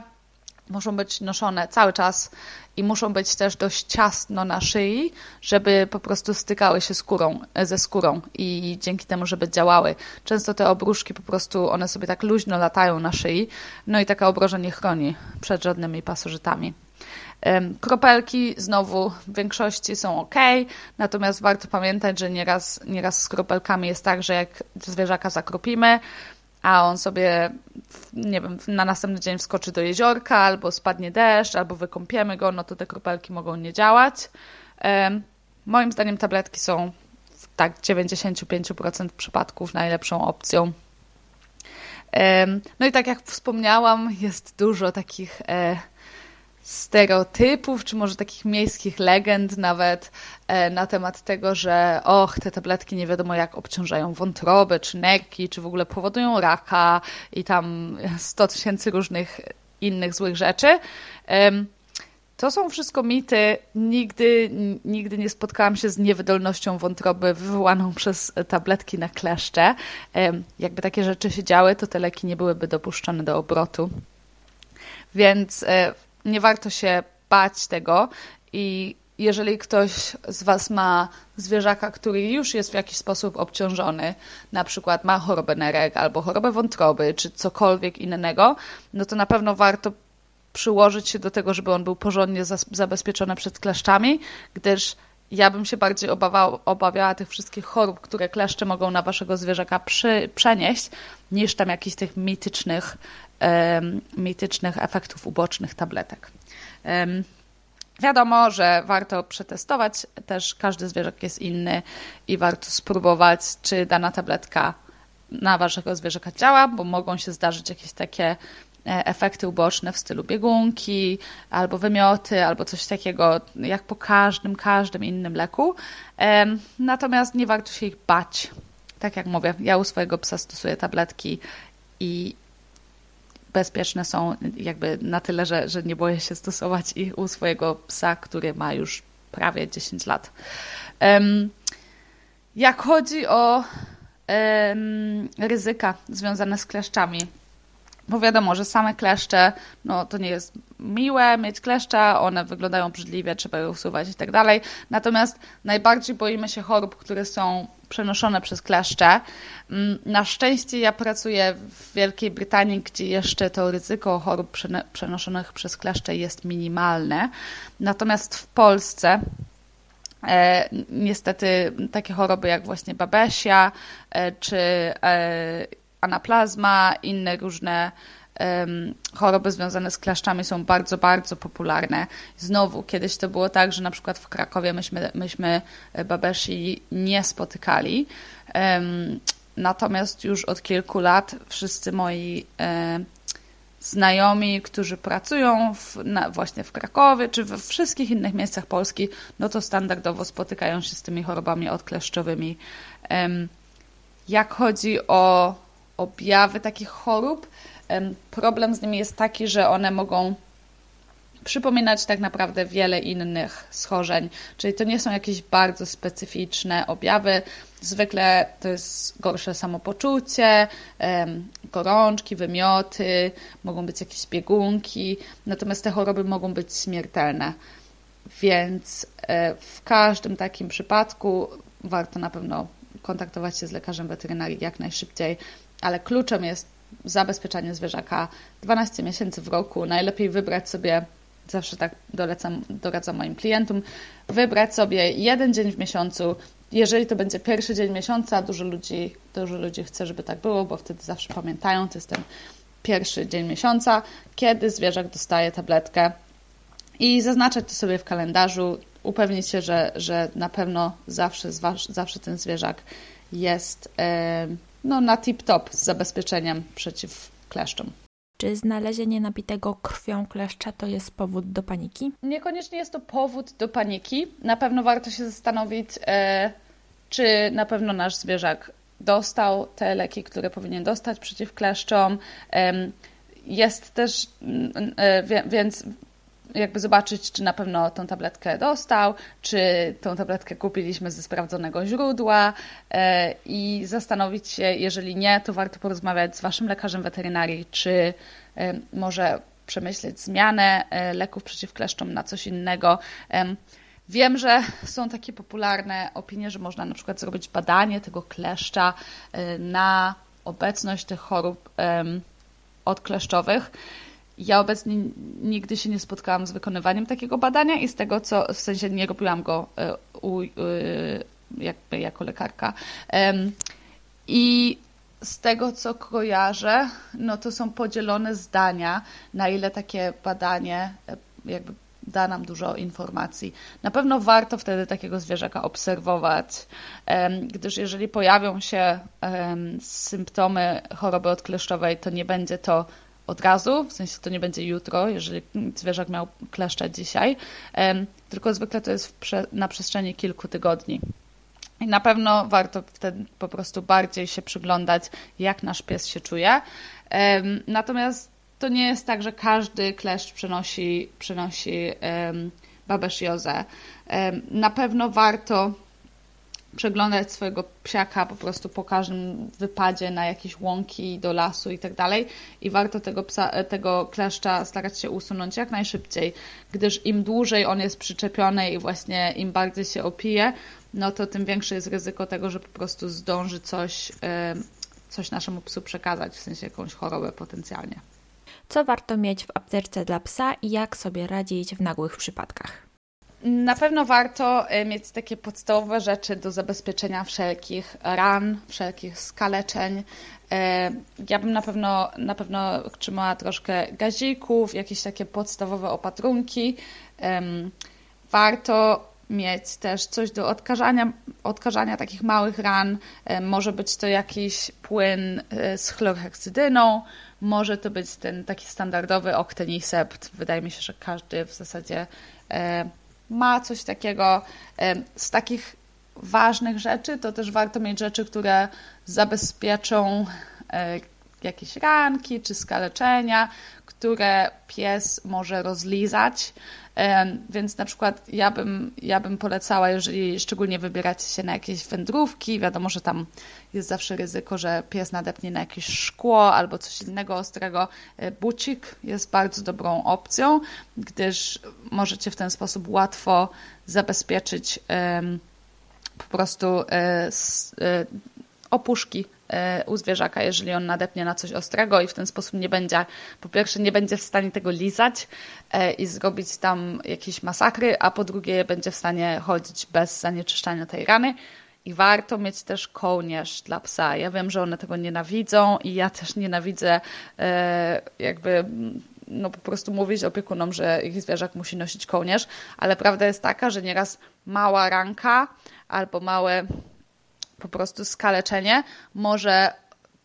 Muszą być noszone cały czas i muszą być też dość ciasno na szyi, żeby po prostu stykały się skórą, ze skórą i dzięki temu, żeby działały. Często te obruszki po prostu, one sobie tak luźno latają na szyi, no i taka obroża nie chroni przed żadnymi pasożytami. Kropelki znowu w większości są ok, natomiast warto pamiętać, że nieraz, nieraz z kropelkami jest tak, że jak zwierzaka zakropimy, a on sobie, nie wiem, na następny dzień wskoczy do jeziorka, albo spadnie deszcz, albo wykąpiemy go, no to te kropelki mogą nie działać. Moim zdaniem tabletki są w tak 95% przypadków najlepszą opcją. No i tak jak wspomniałam, jest dużo takich e, stereotypów, czy może takich miejskich legend nawet e, na temat tego, że och, te tabletki nie wiadomo jak obciążają wątrobę, czy nerki, czy w ogóle powodują raka i tam 100 tysięcy różnych innych złych rzeczy. To są wszystko mity. Nigdy, nigdy nie spotkałam się z niewydolnością wątroby wywołaną przez tabletki na kleszcze. Jakby takie rzeczy się działy, to te leki nie byłyby dopuszczone do obrotu. Więc e, nie warto się bać tego i jeżeli ktoś z Was ma zwierzaka, który już jest w jakiś sposób obciążony, na przykład ma chorobę nerek albo chorobę wątroby, czy cokolwiek innego, no to na pewno warto przyłożyć się do tego, żeby on był porządnie zabezpieczony przed kleszczami, gdyż ja bym się bardziej obawiała, obawiała tych wszystkich chorób, które kleszcze mogą na waszego zwierzaka przy, przenieść, niż tam jakichś tych mitycznych mitycznych efektów ubocznych tabletek. Wiadomo, że warto przetestować, też każdy zwierzak jest inny i warto spróbować, czy dana tabletka na waszego zwierzaka działa, bo mogą się zdarzyć jakieś takie e, efekty uboczne w stylu biegunki, albo wymioty, albo coś takiego, jak po każdym, każdym innym leku. Natomiast nie warto się ich bać. Tak jak mówię, ja u swojego psa stosuję tabletki i bezpieczne są jakby na tyle, że, że nie boję się stosować ich u swojego psa, który ma już prawie 10 lat. Jak chodzi o ryzyka związane z kleszczami, bo wiadomo, że same kleszcze, no to nie jest miłe mieć kleszcza, one wyglądają brzydliwie, trzeba je usuwać i tak dalej. Natomiast najbardziej boimy się chorób, które są przenoszone przez kleszcze. Mm, na szczęście ja pracuję w Wielkiej Brytanii, gdzie jeszcze to ryzyko chorób przenoszonych przez kleszcze jest minimalne. Natomiast w Polsce E, niestety takie choroby jak właśnie babesia e, czy e, anaplazma, inne różne choroby związane z klaszczami są bardzo, bardzo popularne. Znowu, kiedyś to było tak, że na przykład w Krakowie myśmy, myśmy babeshi nie spotykali. Natomiast już od kilku lat wszyscy moi znajomi, którzy pracują w, na, właśnie w Krakowie czy we wszystkich innych miejscach Polski, no to standardowo spotykają się z tymi chorobami odkleszczowymi. Jak chodzi o objawy takich chorób, problem z nimi jest taki, że one mogą przypominać tak naprawdę wiele innych schorzeń, czyli to nie są jakieś bardzo specyficzne objawy. Zwykle to jest gorsze samopoczucie, gorączki, wymioty, mogą być jakieś biegunki, natomiast te choroby mogą być śmiertelne. Więc e, w każdym takim przypadku warto na pewno kontaktować się z lekarzem weterynarii jak najszybciej, ale kluczem jest zabezpieczanie zwierzaka 12 miesięcy w roku. Najlepiej wybrać sobie zawsze tak dolecam, doradzam moim klientom, wybrać sobie jeden dzień w miesiącu. Jeżeli to będzie pierwszy dzień miesiąca, dużo ludzi, dużo ludzi chce, żeby tak było, bo wtedy zawsze pamiętają, to jest ten pierwszy dzień miesiąca, kiedy zwierzak dostaje tabletkę i zaznaczać to sobie w kalendarzu, upewnić się, że, że na pewno zawsze, zawsze ten zwierzak jest no, na tip-top z zabezpieczeniem przeciw kleszczom. Czy znalezienie nabitego krwią kleszcza to jest powód do paniki? Niekoniecznie jest to powód do paniki. Na pewno warto się zastanowić, e, czy na pewno nasz zwierzak dostał te leki, które powinien dostać przeciw kleszczom. Jest też, e, więc jakby zobaczyć, czy na pewno tą tabletkę dostał, czy tą tabletkę kupiliśmy ze sprawdzonego źródła e, i zastanowić się, jeżeli nie, to warto porozmawiać z Waszym lekarzem weterynarii, czy e, może przemyśleć zmianę leków przeciw kleszczom na coś innego. Wiem, że są takie popularne opinie, że można na przykład zrobić badanie tego kleszcza na obecność tych chorób odkleszczowych. Ja obecnie nigdy się nie spotkałam z wykonywaniem takiego badania i z tego, co w sensie nie robiłam go e, u, e, jakby jako lekarka. I z tego, co kojarzę, no to są podzielone zdania, na ile takie badanie e, jakby da nam dużo informacji. Na pewno warto wtedy takiego zwierzaka obserwować, gdyż jeżeli pojawią się symptomy choroby odkleszczowej, to nie będzie to od razu, w sensie to nie będzie jutro, jeżeli zwierzak miał kleszcze dzisiaj, tylko zwykle to jest na przestrzeni kilku tygodni. I na pewno warto wtedy po prostu bardziej się przyglądać, jak nasz pies się czuje. Natomiast to nie jest tak, że każdy kleszcz przynosi, przynosi na pewno warto przeglądać swojego psiaka po prostu po każdym wypadzie na jakieś łąki do lasu i tak dalej. I warto tego, psa, tego kleszcza starać się usunąć jak najszybciej, gdyż im dłużej on jest przyczepiony i właśnie im bardziej się opije, no to tym większe jest ryzyko tego, że po prostu zdąży coś, coś naszemu psu przekazać, w sensie jakąś chorobę potencjalnie. Co warto mieć w apteczce dla psa i jak sobie radzić w nagłych przypadkach. Na pewno warto e, mieć takie podstawowe rzeczy do zabezpieczenia wszelkich ran, wszelkich skaleczeń. E, ja bym na pewno, na pewno trzymała troszkę gazików, jakieś takie podstawowe opatrunki. Warto mieć też coś do odkażania, odkażania takich małych ran. E, może być to jakiś płyn z chlorheksydyną, może to być ten taki standardowy Octenisept. Wydaje mi się, że każdy w zasadzie ma coś takiego. Z takich ważnych rzeczy to też warto mieć rzeczy, które zabezpieczą e, jakieś ranki czy skaleczenia, które pies może rozlizać. Więc na przykład ja bym, ja bym polecała, jeżeli szczególnie wybieracie się na jakieś wędrówki, wiadomo, że tam jest zawsze ryzyko, że pies nadepnie na jakieś szkło albo coś innego ostrego. E, bucik jest bardzo dobrą opcją, gdyż możecie w ten sposób łatwo zabezpieczyć po prostu e, e, opuszki u zwierzaka, jeżeli on nadepnie na coś ostrego i w ten sposób nie będzie, po pierwsze nie będzie w stanie tego lizać e, i zrobić tam jakieś masakry, a po drugie będzie w stanie chodzić bez zanieczyszczania tej rany. I warto mieć też kołnierz dla psa. Ja wiem, że one tego nienawidzą i ja też nienawidzę e, jakby no po prostu mówić opiekunom, że ich zwierzak musi nosić kołnierz, ale prawda jest taka, że nieraz mała ranka albo małe po prostu skaleczenie może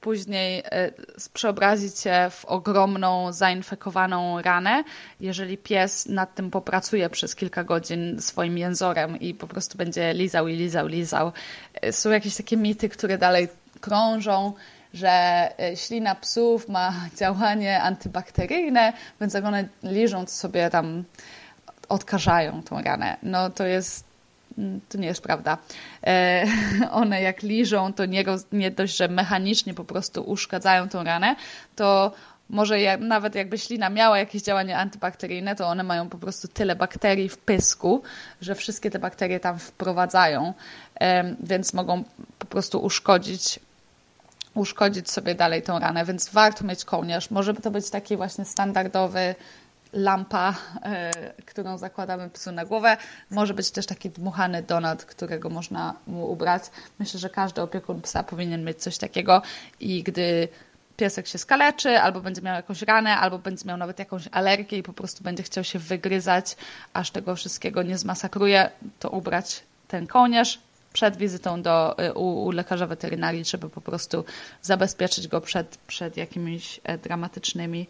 później e, przeobrazić się w ogromną, zainfekowaną ranę, jeżeli pies nad tym popracuje przez kilka godzin swoim jęzorem i po prostu będzie lizał i lizał, lizał. E, są jakieś takie mity, które dalej krążą, że e, ślina psów ma [LAUGHS] działanie antybakteryjne, więc jak one liżą, to sobie tam odkażają tą ranę. No to jest to nie jest prawda. E, [LAUGHS] one jak liżą, to nie, nie dość, że mechanicznie po prostu uszkadzają tą ranę, to może nawet jakby ślina miała jakieś działanie antybakteryjne, to one mają po prostu tyle bakterii w pysku, że wszystkie te bakterie tam wprowadzają, więc mogą po prostu uszkodzić uszkodzić sobie dalej tą ranę, więc warto mieć kołnierz. Może to być taki właśnie standardowy lampa, e, którą zakładamy psu na głowę. Może być też taki dmuchany donat, którego można mu ubrać. Myślę, że każdy opiekun psa powinien mieć coś takiego i gdy piesek się skaleczy, albo będzie miał jakąś ranę, albo będzie miał nawet jakąś alergię i po prostu będzie chciał się wygryzać, aż tego wszystkiego nie zmasakruje, to ubrać ten kołnierz przed wizytą do, e, u, u lekarza weterynarii, żeby po prostu zabezpieczyć go przed, przed jakimiś e, dramatycznymi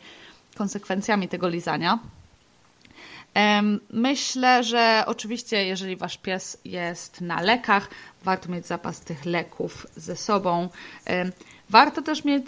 konsekwencjami tego lizania. Myślę, że oczywiście, jeżeli wasz pies jest na lekach, warto mieć zapas tych leków ze sobą. Warto też mieć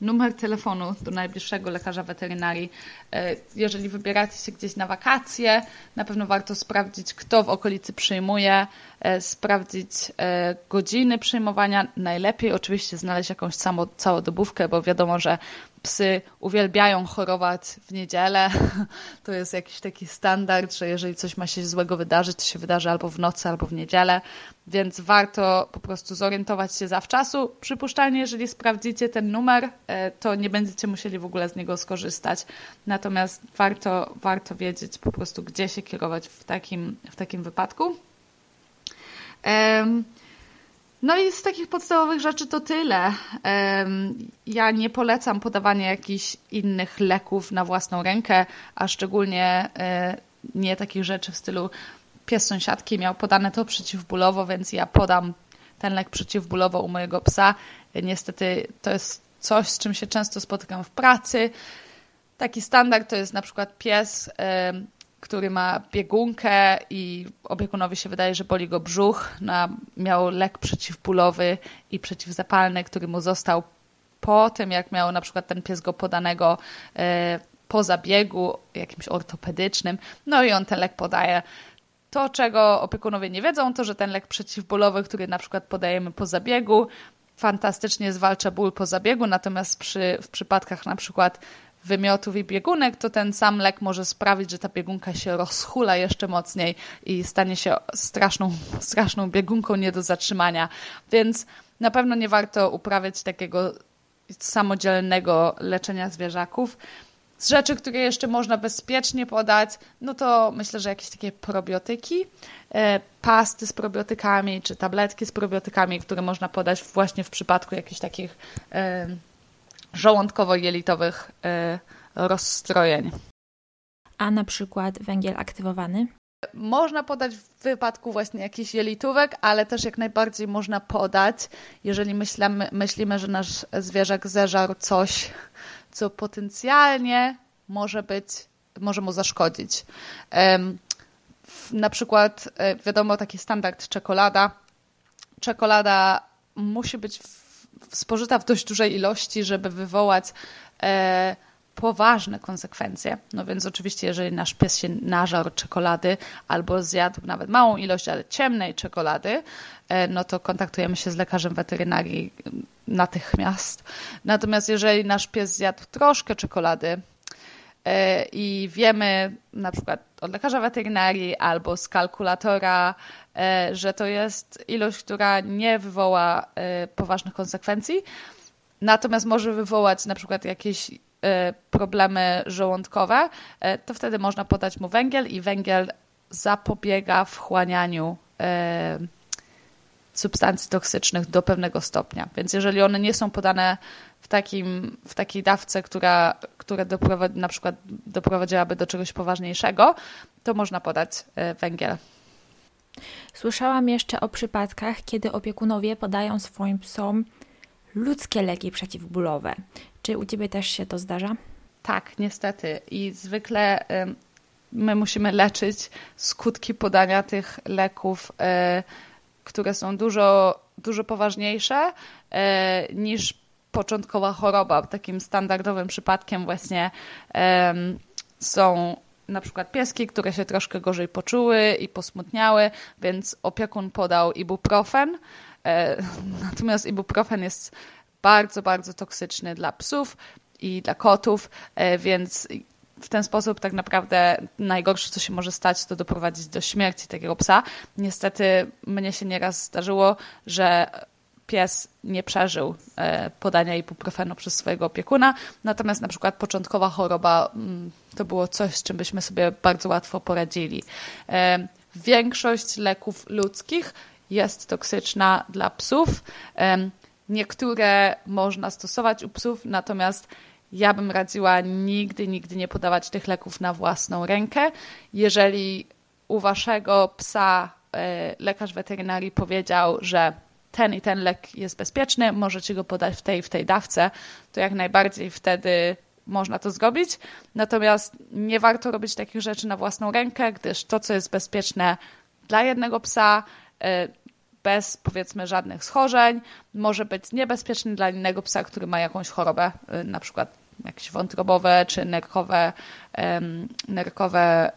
numer telefonu do najbliższego lekarza weterynarii. E, jeżeli wybieracie się gdzieś na wakacje, na pewno warto sprawdzić, kto w okolicy przyjmuje, e, sprawdzić e, godziny przyjmowania. Najlepiej oczywiście znaleźć jakąś samo, całodobówkę, bo wiadomo, że psy uwielbiają chorować w niedzielę. [LAUGHS] To jest jakiś taki standard, że jeżeli coś ma się złego wydarzyć, to się wydarzy albo w nocy, albo w niedzielę, więc warto po prostu zorientować się zawczasu. Przypuszczalnie, jeżeli sprawdzicie ten numer, e, to nie będziecie musieli w ogóle z niego skorzystać. Natomiast warto, warto wiedzieć po prostu, gdzie się kierować w takim, w takim wypadku. Um, no i z takich podstawowych rzeczy to tyle. Ja nie polecam podawania jakichś innych leków na własną rękę, a szczególnie e, nie takich rzeczy w stylu pies sąsiadki miał podane to przeciwbólowo, więc ja podam ten lek przeciwbólowo u mojego psa. Niestety to jest coś, z czym się często spotykam w pracy. Taki standard to jest na przykład pies który ma biegunkę i opiekunowi się wydaje, że boli go brzuch. No, miał lek przeciwbólowy i przeciwzapalny, który mu został po tym, jak miał na przykład ten pies go podanego e, po zabiegu jakimś ortopedycznym. No i on ten lek podaje. To, czego opiekunowie nie wiedzą, to że ten lek przeciwbólowy, który na przykład podajemy po zabiegu, fantastycznie zwalcza ból po zabiegu, natomiast przy, w przypadkach na przykład wymiotów i biegunek, to ten sam lek może sprawić, że ta biegunka się rozhula jeszcze mocniej i stanie się straszną, straszną biegunką nie do zatrzymania. Więc na pewno nie warto uprawiać takiego samodzielnego leczenia zwierzaków. Z rzeczy, które jeszcze można bezpiecznie podać, no to myślę, że jakieś takie probiotyki, e, pasty z probiotykami, czy tabletki z probiotykami, które można podać właśnie w przypadku jakichś takich żołądkowo-jelitowych y, rozstrojeń. A na przykład węgiel aktywowany? Można podać w wypadku właśnie jakichś jelitówek, ale też jak najbardziej można podać, jeżeli myślimy, myślimy że nasz zwierzak zeżarł coś, co potencjalnie może być, może mu zaszkodzić. Na przykład, e, wiadomo, taki standard czekolada. Czekolada musi być w spożyta w dość dużej ilości, żeby wywołać e, poważne konsekwencje. No więc oczywiście, jeżeli nasz pies się nażarł czekolady albo zjadł nawet małą ilość, ale ciemnej czekolady, e, no to kontaktujemy się z lekarzem weterynarii natychmiast. Natomiast jeżeli nasz pies zjadł troszkę czekolady, i wiemy na przykład od lekarza weterynarii albo z kalkulatora, E, że to jest ilość, która nie wywoła e, poważnych konsekwencji, natomiast może wywołać na przykład jakieś e, problemy żołądkowe, to wtedy można podać mu węgiel i węgiel zapobiega wchłanianiu substancji toksycznych do pewnego stopnia. Więc jeżeli one nie są podane w, takim, w takiej dawce, która, która doprowadzi, na przykład doprowadziłaby do czegoś poważniejszego, to można podać węgiel. Słyszałam jeszcze o przypadkach, kiedy opiekunowie podają swoim psom ludzkie leki przeciwbólowe. Czy u Ciebie też się to zdarza? Tak, niestety. I zwykle my musimy leczyć skutki podania tych leków, e, które są dużo, dużo poważniejsze e, niż początkowa choroba. Takim standardowym przypadkiem właśnie są na przykład pieski, które się troszkę gorzej poczuły i posmutniały, więc opiekun podał ibuprofen. E, [LAUGHS] natomiast ibuprofen jest bardzo, bardzo toksyczny dla psów i dla kotów, e, więc w ten sposób tak naprawdę najgorsze, co się może stać, to doprowadzić do śmierci takiego psa. Niestety mnie się nieraz zdarzyło, że pies nie przeżył e, podania ibuprofenu przez swojego opiekuna, natomiast na przykład początkowa choroba mm, to było coś, z czym byśmy sobie bardzo łatwo poradzili. E, większość leków ludzkich jest toksyczna dla psów. E, niektóre można stosować u psów, natomiast ja bym radziła nigdy, nigdy nie podawać tych leków na własną rękę. Jeżeli u waszego psa lekarz weterynarii powiedział, że ten i ten lek jest bezpieczny, możecie go podać w tej w tej dawce, to jak najbardziej wtedy można to zrobić. Natomiast nie warto robić takich rzeczy na własną rękę, gdyż to, co jest bezpieczne dla jednego psa, e, bez powiedzmy żadnych schorzeń, może być niebezpieczny dla innego psa, który ma jakąś chorobę, y, na przykład jakieś wątrobowe czy nerkowe, nerkowe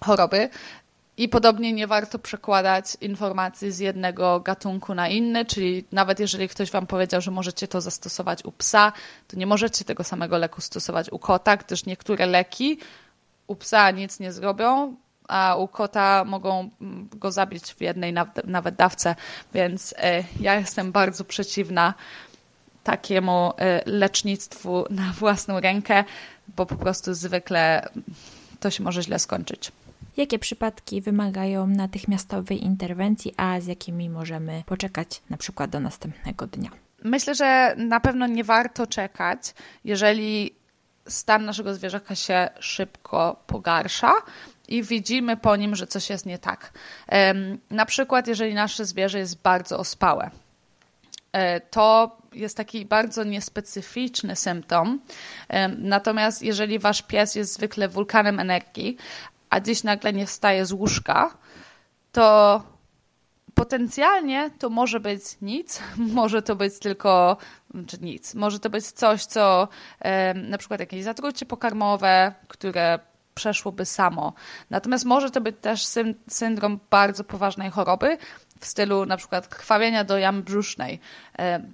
choroby. I podobnie nie warto przekładać informacji z jednego gatunku na inny, czyli nawet jeżeli ktoś Wam powiedział, że możecie to zastosować u psa, to nie możecie tego samego leku stosować u kota, gdyż niektóre leki u psa nic nie zrobią, a u kota mogą mm, go zabić w jednej nawet dawce, więc e, ja jestem bardzo przeciwna takiemu e, lecznictwu na własną rękę, bo po prostu zwykle to się może źle skończyć. Jakie przypadki wymagają natychmiastowej interwencji, a z jakimi możemy poczekać na przykład do następnego dnia? Myślę, że na pewno nie warto czekać, jeżeli stan naszego zwierzaka się szybko pogarsza i widzimy po nim, że coś jest nie tak. Na przykład, jeżeli nasze zwierzę jest bardzo ospałe, e, to jest taki bardzo niespecyficzny symptom. Natomiast jeżeli wasz pies jest zwykle wulkanem energii, a dziś nagle nie wstaje z łóżka, to potencjalnie to może być nic, [LAUGHS] może to być tylko, czy nic, może to być coś, co na przykład jakieś zatrucie pokarmowe, które przeszłoby samo. Natomiast może to być też syndrom bardzo poważnej choroby, w stylu na przykład krwawienia do jamy brzusznej.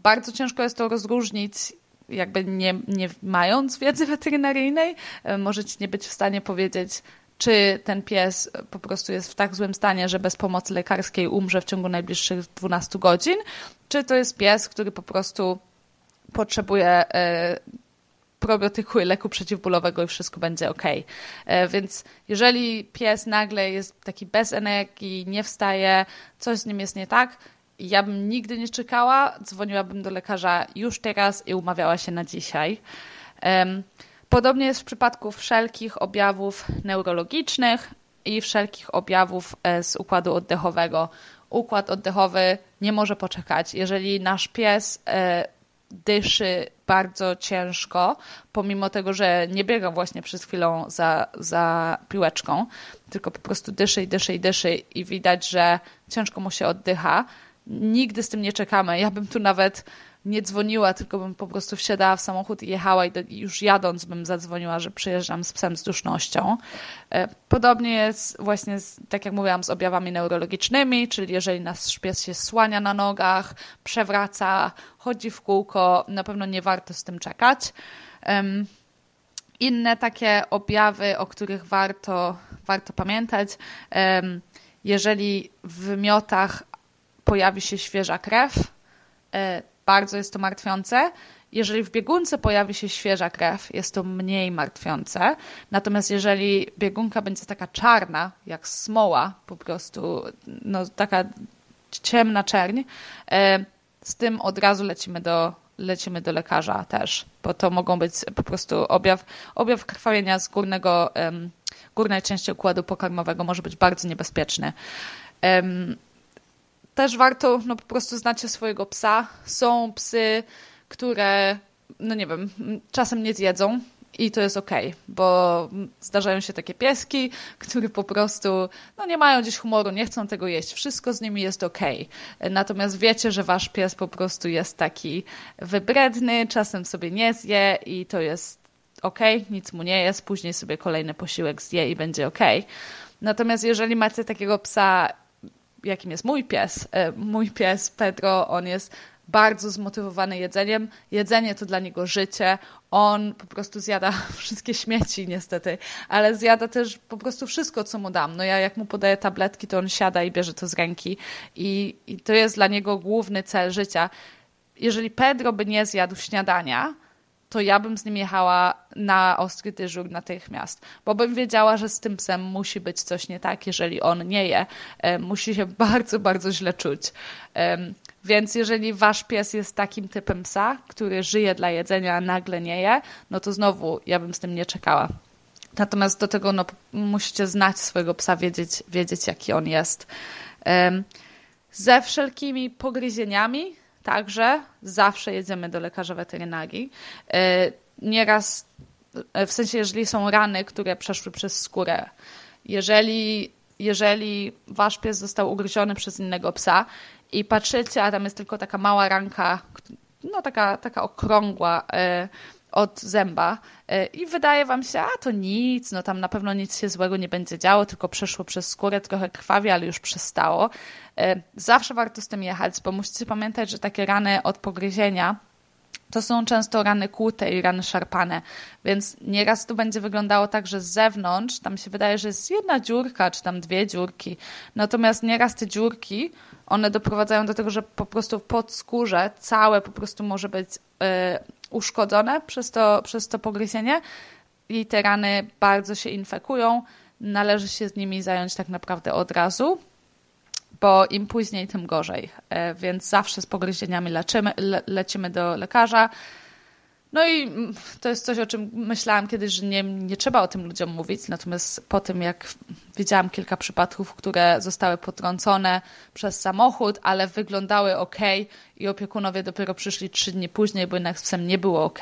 Bardzo ciężko jest to rozróżnić jakby nie, nie mając wiedzy weterynaryjnej, możecie nie być w stanie powiedzieć, czy ten pies po prostu jest w tak złym stanie, że bez pomocy lekarskiej umrze w ciągu najbliższych 12 godzin, czy to jest pies, który po prostu potrzebuje e, probiotyku i leku przeciwbólowego i wszystko będzie ok. E, więc jeżeli pies nagle jest taki bez energii, nie wstaje, coś z nim jest nie tak, ja bym nigdy nie czekała, dzwoniłabym do lekarza już teraz i umawiała się na dzisiaj. Podobnie jest w przypadku wszelkich objawów neurologicznych i wszelkich objawów e, z układu oddechowego. Układ oddechowy nie może poczekać. Jeżeli nasz pies e, dyszy bardzo ciężko, pomimo tego, że nie biega właśnie przez chwilę za, za piłeczką, tylko po prostu dyszy i dyszy i dyszy i widać, że ciężko mu się oddycha. Nigdy z tym nie czekamy. Ja bym tu nawet nie dzwoniła, tylko bym po prostu wsiadała w samochód i jechała i, do, i już jadąc bym zadzwoniła, że przyjeżdżam z psem z dusznością. E, podobnie jest właśnie, z, tak jak mówiłam, z objawami neurologicznymi, czyli jeżeli nasz pies się słania na nogach, przewraca, chodzi w kółko, na pewno nie warto z tym czekać. Inne takie objawy, o których warto, warto pamiętać, jeżeli w wymiotach pojawi się świeża krew, e, bardzo jest to martwiące. Jeżeli w biegunce pojawi się świeża krew, jest to mniej martwiące. Natomiast jeżeli biegunka będzie taka czarna, jak smoła, po prostu no, taka ciemna czerń, e, z tym od razu lecimy do, lecimy do lekarza też, bo to mogą być po prostu objaw, objaw krwawienia z górnego, górnej części układu pokarmowego może być bardzo niebezpieczny też warto no, po prostu znać swojego psa. Są psy, które, no nie wiem, czasem nie zjedzą, i to jest ok, bo zdarzają się takie pieski, [LAUGHS] które po prostu no nie mają gdzieś humoru, nie chcą tego jeść. Wszystko z nimi jest ok. Natomiast wiecie, że wasz pies po prostu jest taki wybredny, czasem sobie nie zje i to jest ok, nic mu nie jest, później sobie kolejny posiłek zje i będzie ok. Natomiast jeżeli macie takiego psa jakim jest mój pies. E, mój pies Pedro, on jest bardzo zmotywowany jedzeniem. Jedzenie to dla niego życie. On po prostu zjada [LAUGHS] wszystkie śmieci, niestety, ale zjada też po prostu wszystko, co mu dam. No ja, jak mu podaję tabletki, to on siada i bierze to z ręki, i, i to jest dla niego główny cel życia. Jeżeli Pedro by nie zjadł śniadania, to ja bym z nim jechała na ostry dyżur natychmiast, bo bym wiedziała, że z tym psem musi być coś nie tak, jeżeli on nie je. E, musi się [LAUGHS] bardzo, bardzo źle czuć. Więc jeżeli wasz pies jest takim typem psa, który żyje dla jedzenia, a nagle nie je, no to znowu ja bym z tym nie czekała. Natomiast do tego no, musicie znać swojego psa, wiedzieć, wiedzieć jaki on jest. Ze wszelkimi pogryzieniami, Także zawsze jedziemy do lekarza weterynarii. E, nieraz, e, w sensie, jeżeli są rany, które przeszły przez skórę, jeżeli jeżeli wasz pies został ugryziony przez innego psa i patrzycie, a tam jest tylko taka mała ranka, no taka, taka okrągła e, od zęba e, i wydaje wam się, a to nic, no tam na pewno nic się złego nie będzie działo, tylko przeszło przez skórę, trochę krwawi, ale już przestało. E, zawsze warto z tym jechać, bo musicie pamiętać, że takie rany od pogryzienia to są często rany kłute i rany szarpane, więc nieraz to będzie wyglądało tak, że z zewnątrz tam się wydaje, że jest jedna dziurka, czy tam dwie dziurki, natomiast nieraz te dziurki, one doprowadzają do tego, że po prostu pod skórze całe po prostu może być yy, uszkodzone przez to, przez to pogryzienie i te rany bardzo się infekują. Należy się z nimi zająć tak naprawdę od razu, bo im później, tym gorzej. E, więc zawsze z pogryzieniami leczymy, le, lecimy do lekarza. No i to jest coś, o czym myślałam kiedyś, że nie, nie trzeba o tym ludziom mówić, natomiast po tym, jak widziałam kilka przypadków, które zostały potrącone przez samochód, ale wyglądały ok i opiekunowie dopiero przyszli trzy dni później, bo jednak z psem nie było ok,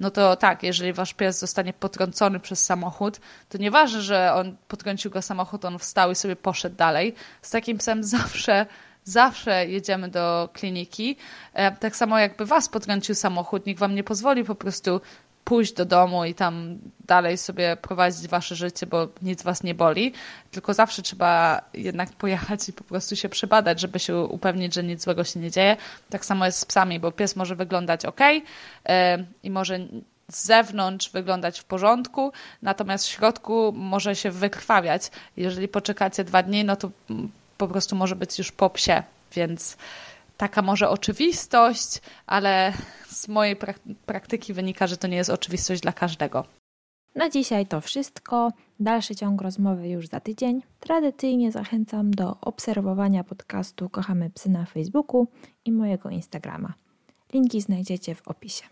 no to tak, jeżeli wasz pies zostanie potrącony przez samochód, to nieważne, że on potrącił go samochód, on wstał i sobie poszedł dalej. Z takim psem [LAUGHS] zawsze zawsze jedziemy do kliniki. E, tak samo jakby was potrącił samochód, nikt wam nie pozwoli po prostu pójść do domu i tam dalej sobie prowadzić wasze życie, bo nic was nie boli, tylko zawsze trzeba jednak pojechać i po prostu się przebadać, żeby się upewnić, że nic złego się nie dzieje. Tak samo jest z psami, bo pies może wyglądać ok i może z zewnątrz wyglądać w porządku, natomiast w środku może się wykrwawiać. Jeżeli poczekacie dwa dni, no to po prostu może być już po psie, więc taka może oczywistość, ale z mojej praktyki wynika, że to nie jest oczywistość dla każdego. Na dzisiaj to wszystko. Dalszy ciąg rozmowy już za tydzień. Tradycyjnie zachęcam do obserwowania podcastu Kochamy Psy na Facebooku i mojego Instagrama. Linki znajdziecie w opisie.